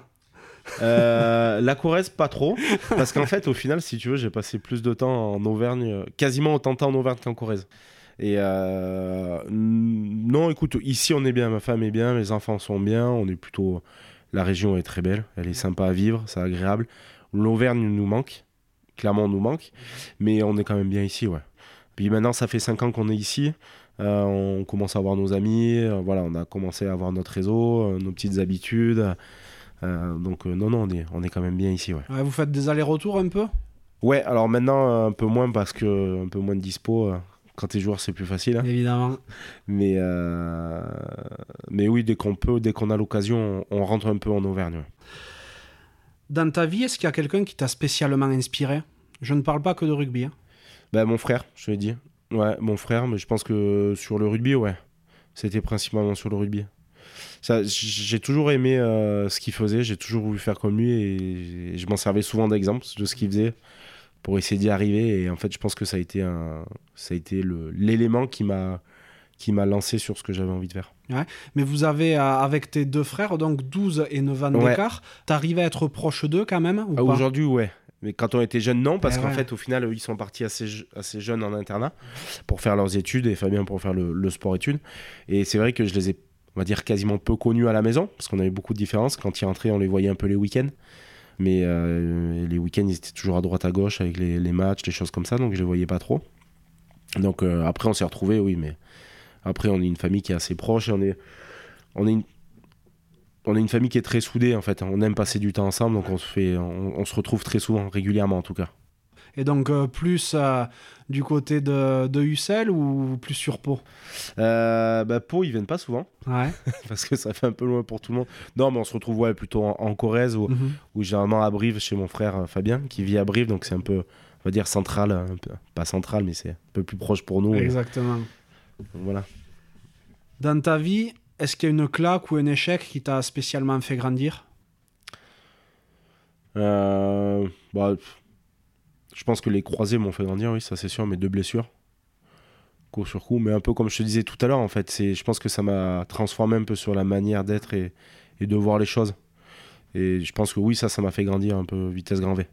Euh, la Corrèze, pas trop. Parce qu'en fait, au final, si tu veux, j'ai passé plus de temps en Auvergne, quasiment autant de temps en Auvergne qu'en Corrèze. Et euh, non, écoute, ici on est bien, ma femme est bien, mes enfants sont bien, on est plutôt. La région est très belle, elle est sympa à vivre, c'est agréable. L'Auvergne nous manque, clairement on nous manque, mais on est quand même bien ici, ouais. Puis maintenant, ça fait 5 ans qu'on est ici. euh, on commence à avoir nos amis, voilà, on a commencé à avoir notre réseau, nos petites habitudes. Euh, donc euh, non, non, on est, on est quand même bien ici, ouais. Vous faites des allers-retours un peu? Ouais, alors maintenant un peu moins parce que un peu moins de dispo. euh, quand t'es joueur, c'est plus facile. hein. Évidemment. Mais euh, mais oui, dès qu'on peut, dès qu'on a l'occasion, on, on rentre un peu en Auvergne. ouais. Dans ta vie, est-ce qu'il y a quelqu'un qui t'a spécialement inspiré? Je ne parle pas que de rugby. hein. Ben, mon frère, je l'ai dit. Ouais, mon frère, mais je pense que sur le rugby, ouais. C'était principalement sur le rugby. J'ai toujours aimé euh, ce qu'il faisait, j'ai toujours voulu faire comme lui et, je m'en servais souvent d'exemple de ce qu'il faisait pour essayer d'y arriver. Et en fait, je pense que ça a été, un, ça a été le- l'élément qui m'a qui m'a lancé sur ce que j'avais envie de faire. Mais vous avez, euh, avec tes deux frères, donc 12 et 9 ans Ouais. d'écart, t'arrives à être proche d'eux quand même ou Ah, Aujourd'hui, ouais. Mais quand on était jeunes, non, parce Eh qu'en ouais. fait, au final, ils sont partis assez, je- assez jeunes en internat pour faire leurs études et Fabien pour faire le, le sport-études. Et c'est vrai que je les ai, on va dire, quasiment peu connus à la maison, parce qu'on avait beaucoup de différences. Quand ils rentraient, on les voyait un peu les week-ends. Mais euh, les week-ends, ils étaient toujours à droite à gauche avec les, matchs, les choses comme ça, donc je les voyais pas trop. Donc euh, après, on s'est retrouvés, oui, mais après, on est une famille qui est assez proche on est, on est une, on est une famille qui est très soudée en fait. On aime passer du temps ensemble, donc on se retrouve très souvent, régulièrement en tout cas. Et donc euh, plus euh, du côté de, de Ussel ou plus sur Pau? Euh, bah, Pau, ils viennent pas souvent Ouais. parce que ça fait un peu loin pour tout le monde. Non, mais on se retrouve ouais, plutôt en, en Corrèze ou, Mhm. ou généralement à Brive chez mon frère Fabien qui vit à Brive, donc c'est un peu, on va dire central, pas central, mais c'est un peu plus proche pour nous. et Exactement. voilà. Dans ta vie, est-ce qu'il y a une claque ou un échec qui t'a spécialement fait grandir? Euh, bah, je pense que les croisés m'ont fait grandir, oui, ça c'est sûr, mes deux blessures, coup sur coup, mais un peu comme je te disais tout à l'heure, en fait, c'est, je pense que ça m'a transformé un peu sur la manière d'être et, et de voir les choses. Et je pense que oui, ça, ça m'a fait grandir un peu vitesse grand V.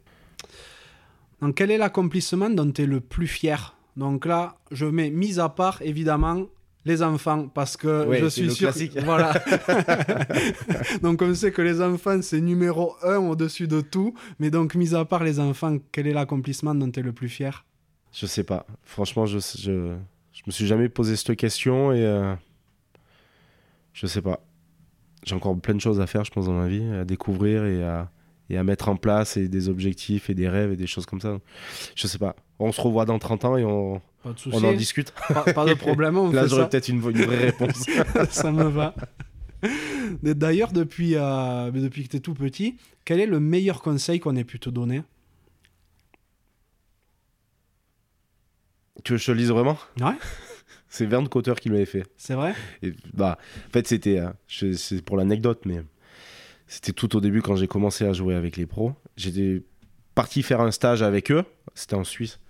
Donc quel est l'accomplissement dont tu es le plus fier? Donc là, je mets mis à part évidemment les enfants parce que Ouais, je suis sûr voilà. donc on sait que les enfants c'est numéro un au-dessus de tout, mais donc mis à part les enfants, quel est l'accomplissement dont tu es le plus fier? Je sais pas. Franchement, je, je, je me suis jamais posé cette question et euh, je sais pas. J'ai encore plein de choses à faire, je pense, dans ma vie, à découvrir et à, et à mettre en place et des objectifs et des rêves et des choses comme ça. Je sais pas. On se revoit dans 30 ans et on, Pas de souci. on en discute. Pas, pas de problème, on Là, j'aurais ça. peut-être une, une vraie réponse. ça me va. D'ailleurs, depuis, euh, depuis que tu es tout petit, quel est le meilleur conseil qu'on ait pu te donner? Tu veux que je te le dise vraiment? Ouais. C'est Verne Cotter qui m'avait fait. C'est vrai? Et, bah, en fait, c'était. euh, c'est pour l'anecdote, mais c'était tout au début quand j'ai commencé à jouer avec les pros. J'étais parti faire un stage avec eux. C'était en Suisse.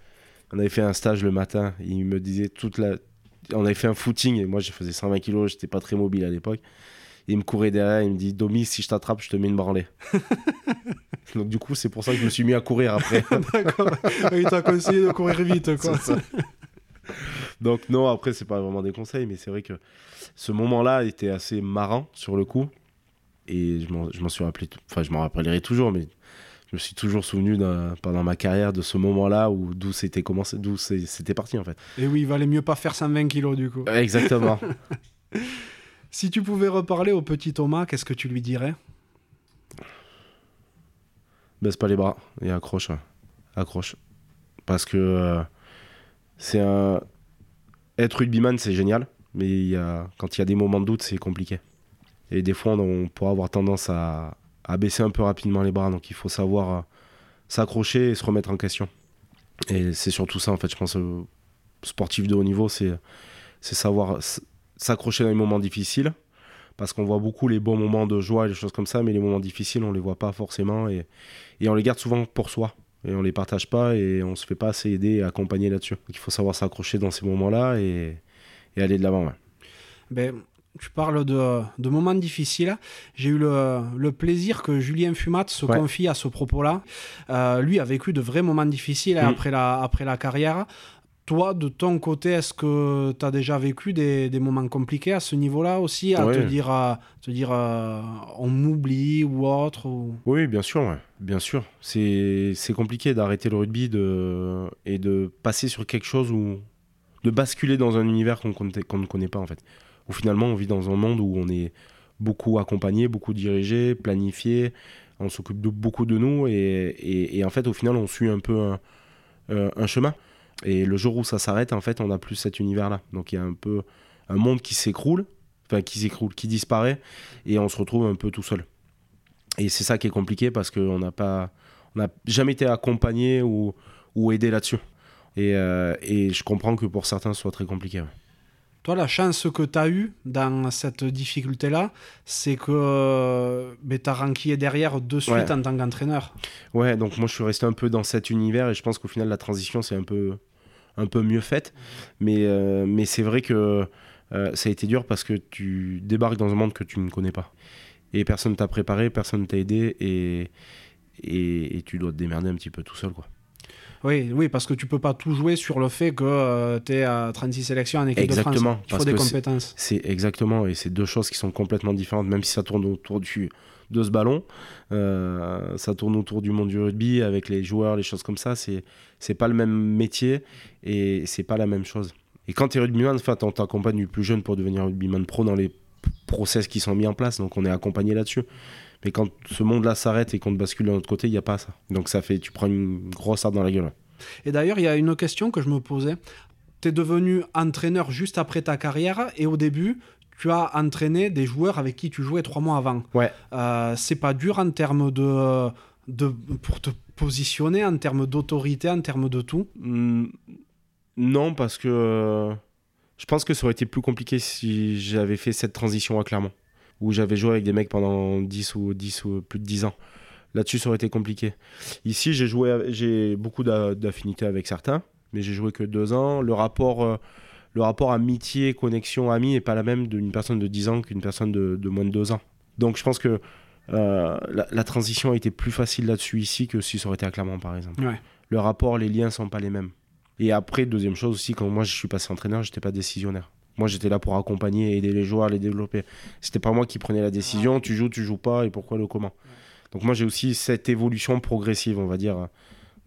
On avait fait un stage le matin. Ils me disaient toute la. On avait fait un footing et moi, je faisais 120 kilos. J'étais pas très mobile à l'époque. Il me courait derrière. Il me dit Domi, si je t'attrape, je te mets une branlée. Donc, du coup, c'est pour ça que je me suis mis à courir après. D'accord. Il t'a conseillé de courir vite, quoi. Donc non, après c'est pas vraiment des conseils, mais c'est vrai que ce moment-là était assez marrant sur le coup, et je m'en je m'en suis rappelé, enfin je m'en rappellerai toujours, mais je me suis toujours souvenu pendant ma carrière de ce moment-là où d'où c'était commencé, d'où c'était parti en fait. Et oui, il valait mieux pas faire 120 kilos, du coup. Exactement. Si tu pouvais reparler au petit Thomas, qu'est-ce que tu lui dirais? Baisse pas les bras et accroche, ouais. accroche, parce que euh, c'est un être rugbyman c'est génial, mais y a... quand il y a des moments de doute c'est compliqué. Et des fois, on pourra avoir tendance à, à baisser un peu rapidement les bras. Donc, il faut savoir euh, s'accrocher et se remettre en question. Et c'est surtout ça, en fait, je pense, euh, sportif de haut niveau, c'est savoir s'accrocher dans les moments difficiles. Parce qu'on voit beaucoup les bons moments de joie et des choses comme ça, mais les moments difficiles, on les voit pas forcément. Et, et on les garde souvent pour soi. Et on les partage pas et on se fait pas assez aider et accompagner là-dessus. Il faut savoir s'accrocher dans ces moments-là et, et aller de l'avant. ben, Tu parles de, de moments difficiles. J'ai eu le, le plaisir que Julien Fumat se Ouais. confie à ce propos-là. Euh, lui a vécu de vrais moments difficiles Mm. après, la, après la carrière. Toi, de ton côté, est-ce que tu as déjà vécu des, des moments compliqués à ce niveau-là aussi À Ouais. te dire, à, te dire euh, on m'oublie ou autre ou... Oui, bien sûr, ouais. bien sûr. C'est compliqué d'arrêter le rugby de... et de passer sur quelque chose où de basculer dans un univers qu'on ne connaît pas en fait. Où finalement on vit dans un monde où on est beaucoup accompagné, beaucoup dirigé, planifié, on s'occupe de beaucoup de nous et, en fait au final on suit un peu un, euh, un chemin. Et le jour où ça s'arrête, en fait, on n'a plus cet univers-là. Donc il y a un peu un monde qui s'écroule, enfin qui s'écroule, qui disparaît, et on se retrouve un peu tout seul. Et c'est ça qui est compliqué parce qu'on n'a pas, on n'a jamais été accompagné ou, aidé là-dessus. Et, euh, et je comprends que pour certains, ce soit très compliqué. Toi, la chance que tu as eue dans cette difficulté-là, c'est que tu as ranquillé derrière de suite Ouais. en tant qu'entraîneur. Ouais, donc moi je suis resté un peu dans cet univers et je pense qu'au final la transition c'est un peu, un peu mieux faite. Mais, euh, mais c'est vrai que euh, ça a été dur parce que tu débarques dans un monde que tu ne connais pas. Et personne t'a préparé, personne t'a aidé et, et, et tu dois te démerder un petit peu tout seul. quoi. Oui, oui, parce que tu peux pas tout jouer sur le fait que tu es à 36 sélections en équipe Exactement, de France. Il faut parce des que compétences. C'est exactement, et c'est deux choses qui sont complètement différentes, même si ça tourne autour du, de ce ballon, euh, ça tourne autour du monde du rugby avec les joueurs, les choses comme ça, c'est, c'est pas le même métier et c'est pas la même chose. Et quand tu es rugbyman, enfin, on t'accompagne du plus jeune pour devenir rugbyman pro dans les process qui sont mis en place, donc on est accompagné là-dessus. Mais quand ce monde-là s'arrête et qu'on te bascule de l'autre côté, il n'y a pas ça. Donc ça fait, tu prends une grosse arde dans la gueule. Et d'ailleurs, il y a une question que je me posais. Tu es devenu entraîneur juste après ta carrière et au début, tu as entraîné des joueurs avec qui tu jouais trois mois avant. Ouais. Euh, c'est pas dur en termes de, de. pour te positionner, en termes d'autorité, en termes de tout? Hmm, Non, parce que euh, je pense que ça aurait été plus compliqué si j'avais fait cette transition à Clermont, où j'avais joué avec des mecs pendant 10 ou 10 ou plus de 10 ans. Là-dessus, ça aurait été compliqué. Ici, j'ai joué, j'ai beaucoup d'a- d'affinités avec certains, mais j'ai joué que deux ans. Le rapport, euh, le rapport amitié, connexion, ami n'est pas la même d'une personne de 10 ans qu'une personne de, de moins de deux ans. Donc, je pense que euh, la, la transition a été plus facile là-dessus ici que si ça aurait été à Clermont, par exemple Ouais. le rapport, les liens sont pas les mêmes. Et après, deuxième chose aussi, quand moi je suis passé entraîneur, j'étais pas décisionnaire. Moi j'étais là pour accompagner, aider les joueurs à les développer. C'était pas moi qui prenais la décision, tu joues, tu joues pas, et pourquoi, le comment. Donc moi j'ai aussi cette évolution progressive, on va dire,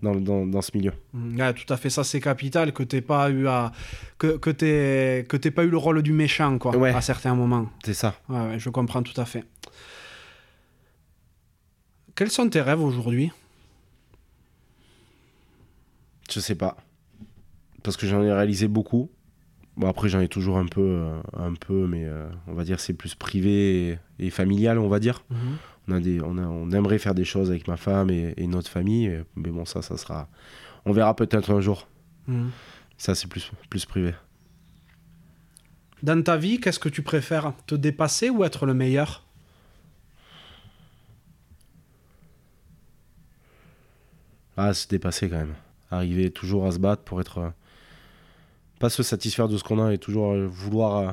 dans, dans, dans ce milieu. Mm, Ouais, tout à fait, ça c'est capital que t'aies pas eu à que que t'aies que t'aies pas eu le rôle du méchant quoi Ouais. à certains moments. C'est ça. Ouais, ouais, je comprends tout à fait. Quels sont tes rêves aujourd'hui? Je sais pas. Parce que j'en ai réalisé beaucoup. Bon, après, j'en ai toujours un peu, euh, un peu mais euh, on va dire c'est plus privé et, et familial, on va dire. On, a des, on, a- on aimerait faire des choses avec ma femme et, et notre famille, et- mais bon, ça, ça sera. On verra peut-être un jour. Mhm. Ça, c'est plus, plus privé. Dans ta vie, qu'est-ce que tu préfères Te dépasser ou être le meilleur? Ah, se dépasser quand même. Arriver toujours à se battre pour être. Pas se satisfaire de ce qu'on a et toujours euh, vouloir euh,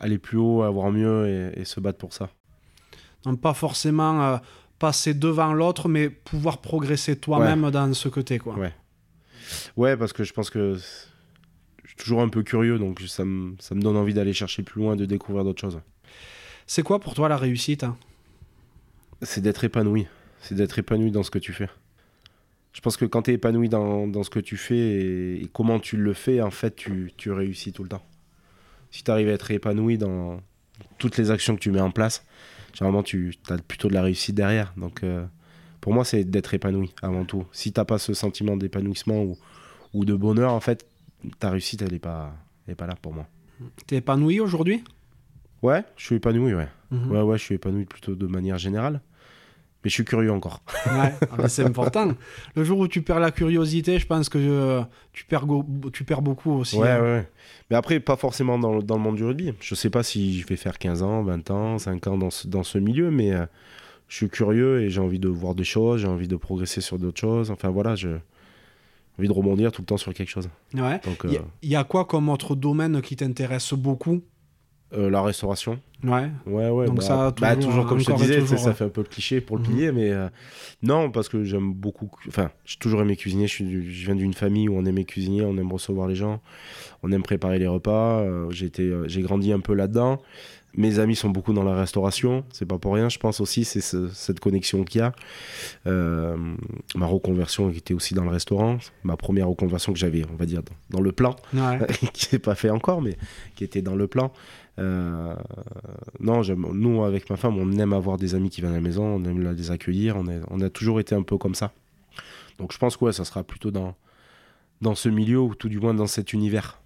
aller plus haut, avoir mieux et, et se battre pour ça. Donc pas forcément euh, passer devant l'autre, mais pouvoir progresser toi-même dans ce côté quoi. Ouais. Ouais, parce que je pense que je suis toujours un peu curieux, donc ça me, ça me donne envie d'aller chercher plus loin, de découvrir d'autres choses. C'est quoi pour toi la réussite hein? C'est d'être épanoui. C'est d'être épanoui dans ce que tu fais. Je pense que quand tu es épanoui dans, dans ce que tu fais et, et comment tu le fais, en fait, tu, tu réussis tout le temps. Si tu arrives à être épanoui dans toutes les actions que tu mets en place, généralement, tu as plutôt de la réussite derrière. Donc, euh, pour moi, c'est d'être épanoui avant tout. Si t'as pas ce sentiment d'épanouissement ou, ou de bonheur, en fait, ta réussite, elle n'est pas, elle est pas là pour moi. T'es épanoui aujourd'hui? Ouais, je suis épanoui, ouais. Mhm. Ouais, ouais, je suis épanoui plutôt de manière générale. Mais je suis curieux encore. Ouais, ah c'est important. Le jour où tu perds la curiosité, je pense que euh, tu, perds go- tu perds beaucoup aussi. Ouais, hein. ouais, ouais. Mais après, pas forcément dans, le- dans le monde du rugby. Je sais pas si je vais faire 15 ans, 20 ans, 5 ans dans ce, dans ce milieu, mais euh, je suis curieux et j'ai envie de voir des choses, j'ai envie de progresser sur d'autres choses. Enfin voilà, j'ai envie de rebondir tout le temps sur quelque chose. Ouais. Il y, euh, y a quoi comme autre domaine qui t'intéresse beaucoup euh, la restauration. Ouais. Ouais, ouais. Donc bah, ça, bah, toujours, comme je te disais, toujours, ça fait un peu le cliché pour le Mhm. pilier, mais euh, non, parce que j'aime beaucoup. Enfin, j'ai toujours aimé cuisiner. Je, suis du- je viens d'une famille où on aimait cuisiner, on aime recevoir les gens, on aime préparer les repas. euh, euh, j'ai grandi un peu là-dedans. Mes amis sont beaucoup dans la restauration, c'est pas pour rien, je pense aussi, c'est ce- cette connexion qu'il y a. Euh, ma reconversion était aussi dans le restaurant, ma première reconversion que j'avais, on va dire, dans, dans le plan Ouais. qui n'est pas fait encore, mais qui était dans le plan. Euh, non, nous, avec ma femme, on aime avoir des amis qui viennent à la maison, on aime les accueillir, on, est- on a toujours été un peu comme ça. Donc je pense que ouais, ça sera plutôt dans, dans ce milieu, ou tout du moins dans cet univers.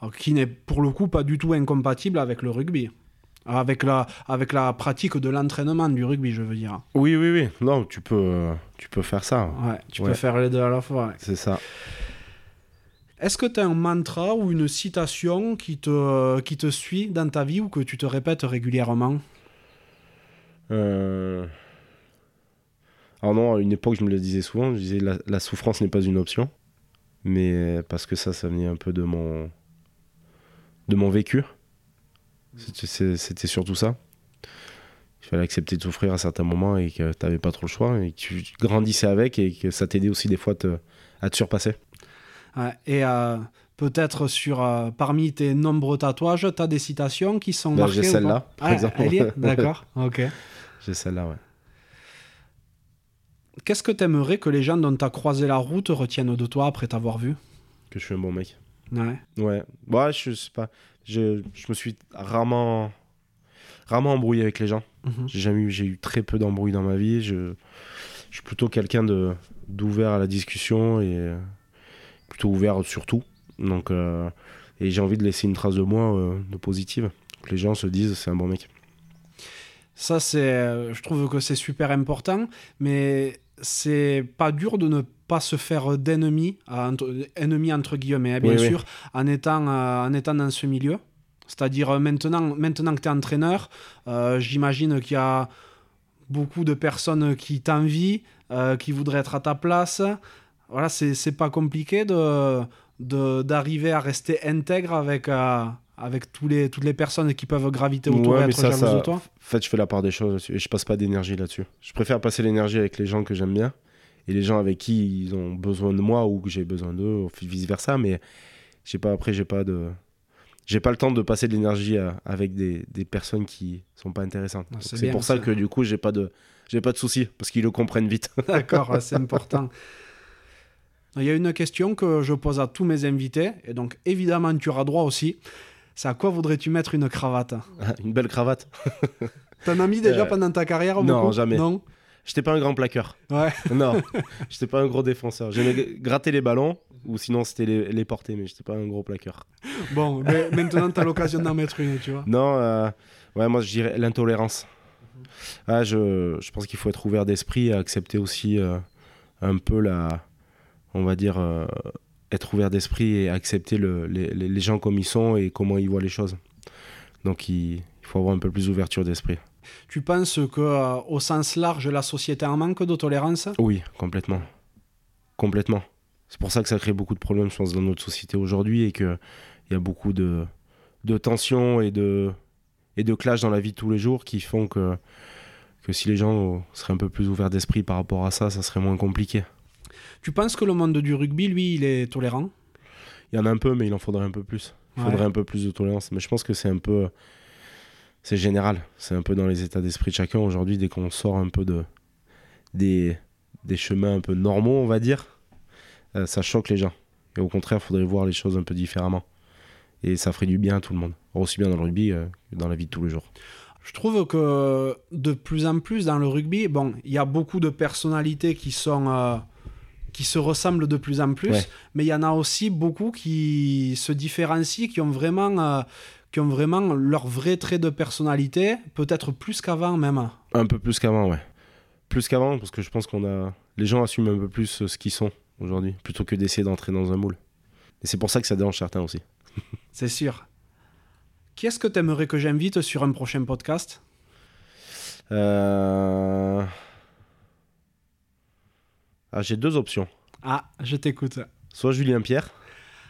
Alors, qui n'est pour le coup pas du tout incompatible avec le rugby. Avec la, avec la pratique de l'entraînement du rugby, je veux dire. Oui, oui, oui. Non, tu peux, tu peux faire ça. Ouais, tu Ouais. peux faire les deux à la fois. ouais. C'est ça. Est-ce que tu as un mantra ou une citation qui te, qui te suit dans ta vie ou que tu te répètes régulièrement? Euh, Alors non, à une époque, je me le disais souvent, je disais la, la souffrance n'est pas une option, mais parce que ça, ça venait un peu de mon, de mon vécu. C'était- surtout ça. Il fallait accepter de souffrir à certains moments et que tu n'avais pas trop le choix et que tu grandissais avec et que ça t'aidait aussi des fois à te, à te surpasser. Ouais, Et euh, peut-être sur euh, parmi tes nombreux tatouages, tu as des citations qui sont Bah, marquées j'ai celle-là, par Ah, exemple. D'accord, ok. J'ai celle-là, ouais. Qu'est-ce que tu aimerais que les gens dont tu as croisé la route retiennent de toi après t'avoir vu? Que je suis un bon mec. Ouais. Ouais, ouais, je sais pas. Je, je me suis rarement, rarement embrouillé avec les gens. Mhm. J'ai jamais eu, j'ai eu très peu d'embrouilles dans ma vie. Je, je suis plutôt quelqu'un de d'ouvert à la discussion et euh, plutôt ouvert sur tout. Donc, euh, et j'ai envie de laisser une trace de moi euh, de positive. Que les gens se disent c'est un bon mec. Ça, c'est, je trouve que c'est super important, mais c'est pas dur de ne pas se faire d'ennemis, euh, entre, ennemis entre guillemets, hein, bien Oui, oui. sûr, En, étant, euh, en étant dans ce milieu. C'est-à-dire euh, maintenant, maintenant que tu es entraîneur, euh, j'imagine qu'il y a beaucoup de personnes qui t'envient, qui voudraient être à ta place. Voilà, c'est, pas compliqué de, de- d'arriver à rester intègre avec, avec tous les, toutes les personnes qui peuvent graviter autour Ouais, et être ça, de toi. En fait, je fais la part des choses et je passe pas d'énergie là-dessus. Je préfère passer l'énergie avec les gens que j'aime bien et les gens avec qui ils ont besoin de moi ou que j'ai besoin d'eux, vice versa. Mais j'ai pas après, j'ai pas de, j'ai pas le temps de passer de l'énergie avec des, des personnes qui sont pas intéressantes. Ah, c'est pour ça ça. que du coup, j'ai pas de, j'ai pas de soucis parce qu'ils le comprennent vite. D'accord, c'est important. Il y a une question que je pose à tous mes invités, et donc évidemment tu auras droit aussi. C'est à quoi voudrais-tu mettre une cravate? Une belle cravate. T'en as mis déjà Euh, pendant ta carrière non, beaucoup jamais. Non? J'étais pas un grand plaqueur. Ouais. Non, j'étais pas un gros défenseur. J'aimais gratter les ballons ou sinon c'était les, les porter, mais j'étais pas un gros plaqueur. Bon, mais maintenant tu as l'occasion d'en mettre une, tu vois. Non, euh, ouais, moi je dirais l'intolérance. Ah, je, je pense qu'il faut être ouvert d'esprit et accepter aussi euh, un peu la. On va dire. euh, être ouvert d'esprit et accepter le- les, les- les gens comme ils sont et comment ils voient les choses. Donc il, il faut avoir un peu plus d'ouverture d'esprit. Tu penses que euh, au sens large, la société en manque de tolérance? Oui, complètement. Complètement. C'est pour ça que ça crée beaucoup de problèmes, je pense, dans notre société aujourd'hui et qu'il y a beaucoup de, de tensions et de, et de clashs dans la vie de tous les jours qui font que, que si les gens seraient un peu plus ouverts d'esprit par rapport à ça, ça serait moins compliqué. Tu penses que le monde du rugby, lui, il est tolérant? Il y en a un peu, mais il en faudrait un peu plus. Il Ouais. faudrait un peu plus de tolérance. Mais je pense que c'est un peu. C'est général. C'est un peu dans les états d'esprit de chacun aujourd'hui, dès qu'on sort un peu de, des, des chemins un peu normaux, on va dire, euh, ça choque les gens. Et au contraire, il faudrait voir les choses un peu différemment. Et ça ferait du bien à tout le monde. Aussi bien dans le rugby euh, que dans la vie de tous les jours. Je trouve que de plus en plus dans le rugby, bon, il y a beaucoup de personnalités qui sont euh, qui se ressemblent de plus en plus, Ouais. mais il y en a aussi beaucoup qui se différencient, qui ont vraiment qui ont vraiment leur vrai trait de personnalité, peut-être plus qu'avant même. Un peu plus qu'avant, ouais. Plus qu'avant, parce que je pense qu'on a. Les gens assument un peu plus euh, ce qu'ils sont aujourd'hui, plutôt que d'essayer d'entrer dans un moule. Et c'est pour ça que ça dérange certains aussi. C'est sûr. Qui est-ce que tu aimerais que j'invite sur un prochain podcast? Euh... Ah, j'ai deux options. Ah, je t'écoute. Soit Julien Pierre.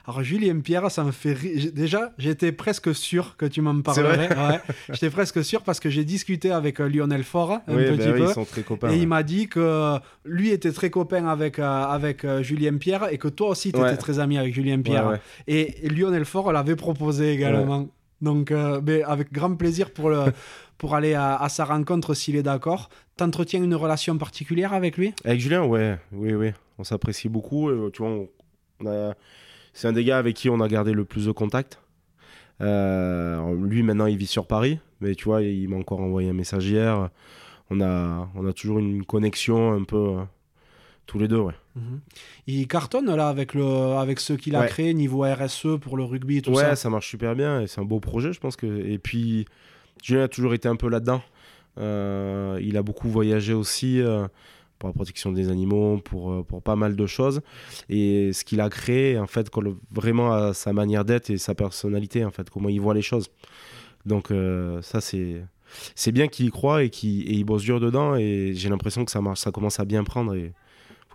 Alors Julien Pierre, ça me fait rire. Déjà, j'étais presque sûr que tu m'en parlerais. Ouais. J'étais presque sûr parce que j'ai discuté avec euh, Lionel Faure un oui, petit oui, peu. ils sont très copains. et ouais. il m'a dit que lui était très copain avec, euh, avec euh, Julien Pierre et que toi aussi tu étais Ouais. très ami avec Julien Pierre. Et, Lionel Faure l'avait proposé également. Donc, euh, ben, avec grand plaisir pour, le, pour aller à, à sa rencontre s'il est d'accord. T'entretiens une relation particulière avec lui? Avec Julien, ouais, oui, oui. On s'apprécie beaucoup. tu vois, on, on a... c'est un des gars avec qui on a gardé le plus de contact. Euh, lui, maintenant, il vit sur Paris, mais tu vois, il m'a encore envoyé un message hier. On a, on a toujours une connexion un peu euh, tous les deux, ouais. Il cartonne là avec, le, avec ce qu'il a Ouais. créé niveau RSE pour le rugby et tout ouais, ça. ça. marche super bien et c'est un beau projet, je pense que. Et puis, Julien a toujours été un peu là-dedans. Euh, il a beaucoup voyagé aussi pour la protection des animaux, pour, euh, pour pas mal de choses. Et ce qu'il a créé, en fait, vraiment à sa manière d'être et sa personnalité, en fait, comment il voit les choses. Donc, euh, ça, c'est. C'est bien qu'il y croit et qu'il il bosse dur dedans et j'ai l'impression que ça marche, ça commence à bien prendre et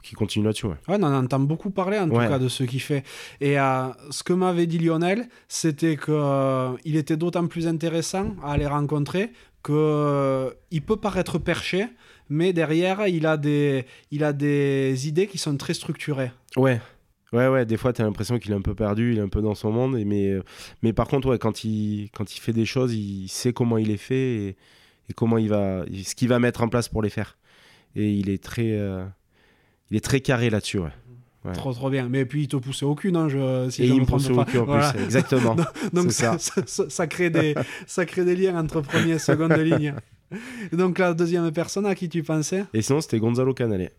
qu'il continue là-dessus. ouais. Ouais, on en entend beaucoup parler en Ouais. tout cas de ce qu'il fait. Et euh, ce que m'avait dit Lionel, c'était que euh, il était d'autant plus intéressant à aller rencontrer que euh, il peut paraître perché, mais derrière il a des il a des idées qui sont très structurées. Ouais. Ouais, ouais, des fois, tu as l'impression qu'il est un peu perdu, il est un peu dans son monde. et- Mais, euh, mais par contre, ouais, quand, il, quand il fait des choses, il sait comment il les fait et, et comment il va, ce qu'il va mettre en place pour les faire. Et il est très, euh, il est très carré là-dessus, ouais. Ouais. Trop trop bien. Mais puis il te poussait aucune, hein, je, si et je il me pousse au cul en Voilà. plus, exactement. Donc ça, ça. ça- ça crée des, ça crée des liens entre première et seconde ligne. Donc la deuxième personne à qui tu pensais Et sinon, c'était Gonzalo Canale,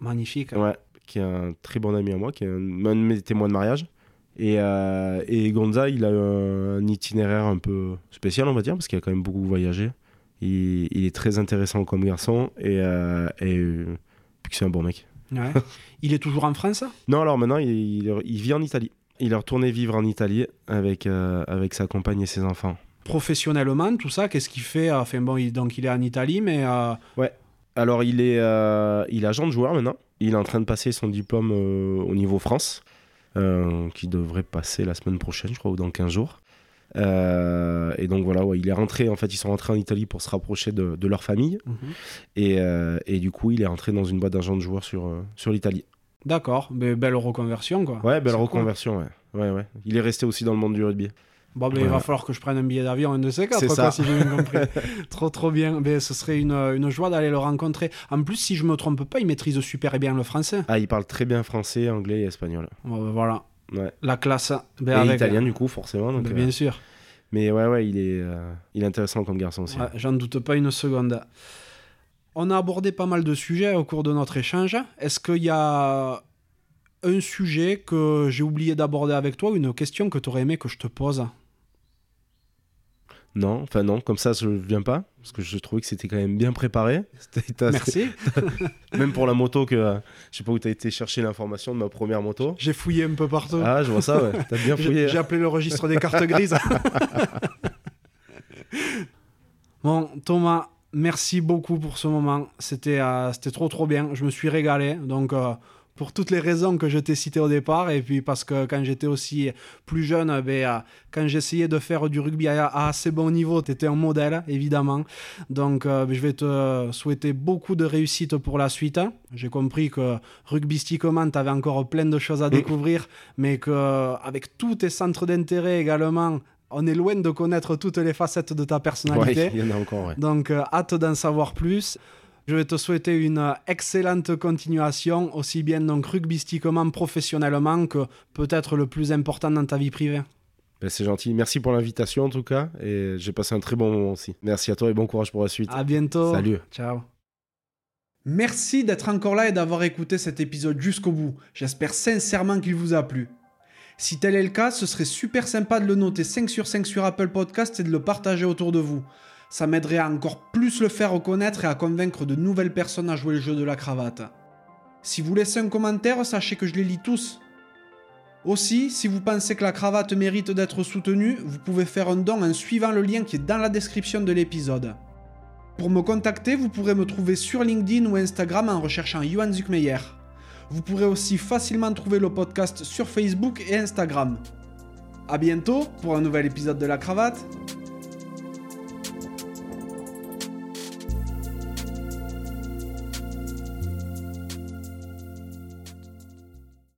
Magnifique. ouais, qui est un très bon ami à moi, qui est un, un de mes témoins de mariage. Et, euh, et Gonza, il a un, itinéraire un peu spécial, on va dire, parce qu'il a quand même beaucoup voyagé. Il, il est très intéressant comme garçon et, euh, et euh, puis c'est un bon mec. Ouais. il est toujours en France Non, alors maintenant, il, il, il vit en Italie. Il est retourné vivre en Italie avec, euh, avec sa compagne et ses enfants. Professionnellement, tout ça, qu'est-ce qu'il fait Enfin bon, il, donc il est en Italie, mais... euh, Alors, il est, euh, il est agent de joueur maintenant. Il est en train de passer son diplôme euh, au niveau France, euh, qui devrait passer la semaine prochaine, je crois, ou dans 15 jours. Euh, et donc voilà, ouais, il est rentré, en fait, ils sont rentrés en Italie pour se rapprocher de, de leur famille. mhm. Et, euh, et du coup, il est rentré dans une boîte d'agent de joueurs sur, euh, sur l'Italie. D'accord, mais belle reconversion, quoi. Ouais, belle cool. reconversion, ouais. ouais. Ouais, Il est resté aussi dans le monde du rugby. Bon, il va falloir que je prenne un billet d'avion, un de ces quatre, quoi, si j'ai bien compris. trop, trop bien. Mais ce serait une, une joie d'aller le rencontrer. En plus, si je me trompe pas, il maîtrise super bien le français. Ah, il parle très bien français, anglais et espagnol. Bon, ben voilà, Ouais. la classe. Ben, et avec- italien, du coup, forcément. donc, Ben, euh, bien sûr. Mais ouais, ouais, il est, euh, il est intéressant comme garçon aussi. Ouais, J'en doute pas une seconde. On a abordé pas mal de sujets au cours de notre échange. Est-ce qu'il y a un sujet que j'ai oublié d'aborder avec toi une question que tu aurais aimé que je te pose Non, enfin non, comme ça je viens pas, parce que je trouvais que c'était quand même bien préparé. Merci. Même pour la moto que euh, je sais pas où t'as été chercher l'information de ma première moto. J'ai fouillé un peu partout. Ah, je vois ça, ouais. T'as bien fouillé. J'ai j'ai appelé le registre des cartes grises. bon, Thomas, merci beaucoup pour ce moment. C'était euh, c'était trop trop bien. Je me suis régalé. Donc, euh, pour toutes les raisons que je t'ai citées au départ, et puis parce que quand j'étais aussi plus jeune, eh ben, quand j'essayais de faire du rugby à, assez bon niveau, tu étais un modèle, évidemment. Donc, euh, je vais te souhaiter beaucoup de réussite pour la suite. J'ai compris que rugbystiquement, tu avais encore plein de choses à découvrir, mais qu'avec tous tes centres d'intérêt également, on est loin de connaître toutes les facettes de ta Ouais, personnalité. il y en a encore, ouais. Donc, euh, hâte d'en savoir plus. Je vais te souhaiter une excellente continuation, aussi bien donc rugbystiquement, professionnellement, que peut-être le plus important dans ta vie privée. Ben, c'est gentil. Merci pour l'invitation en tout cas, et j'ai passé un très bon moment aussi. Merci à toi et bon courage pour la suite. À bientôt. Salut. Ciao. Merci d'être encore là et d'avoir écouté cet épisode jusqu'au bout. J'espère sincèrement qu'il vous a plu. Si tel est le cas, ce serait super sympa de le noter 5 sur 5 sur Apple Podcast et de le partager autour de vous. Ça m'aiderait à encore plus le faire reconnaître et à convaincre de nouvelles personnes à jouer le jeu de la cravate. Si vous laissez un commentaire, sachez que je les lis tous. Aussi, si vous pensez que la cravate mérite d'être soutenue, vous pouvez faire un don en suivant le lien qui est dans la description de l'épisode. Pour me contacter, vous pourrez me trouver sur LinkedIn ou Instagram en recherchant Johan Zuckmeyer. Vous pourrez aussi facilement trouver le podcast sur Facebook et Instagram. A bientôt pour un nouvel épisode de la cravate.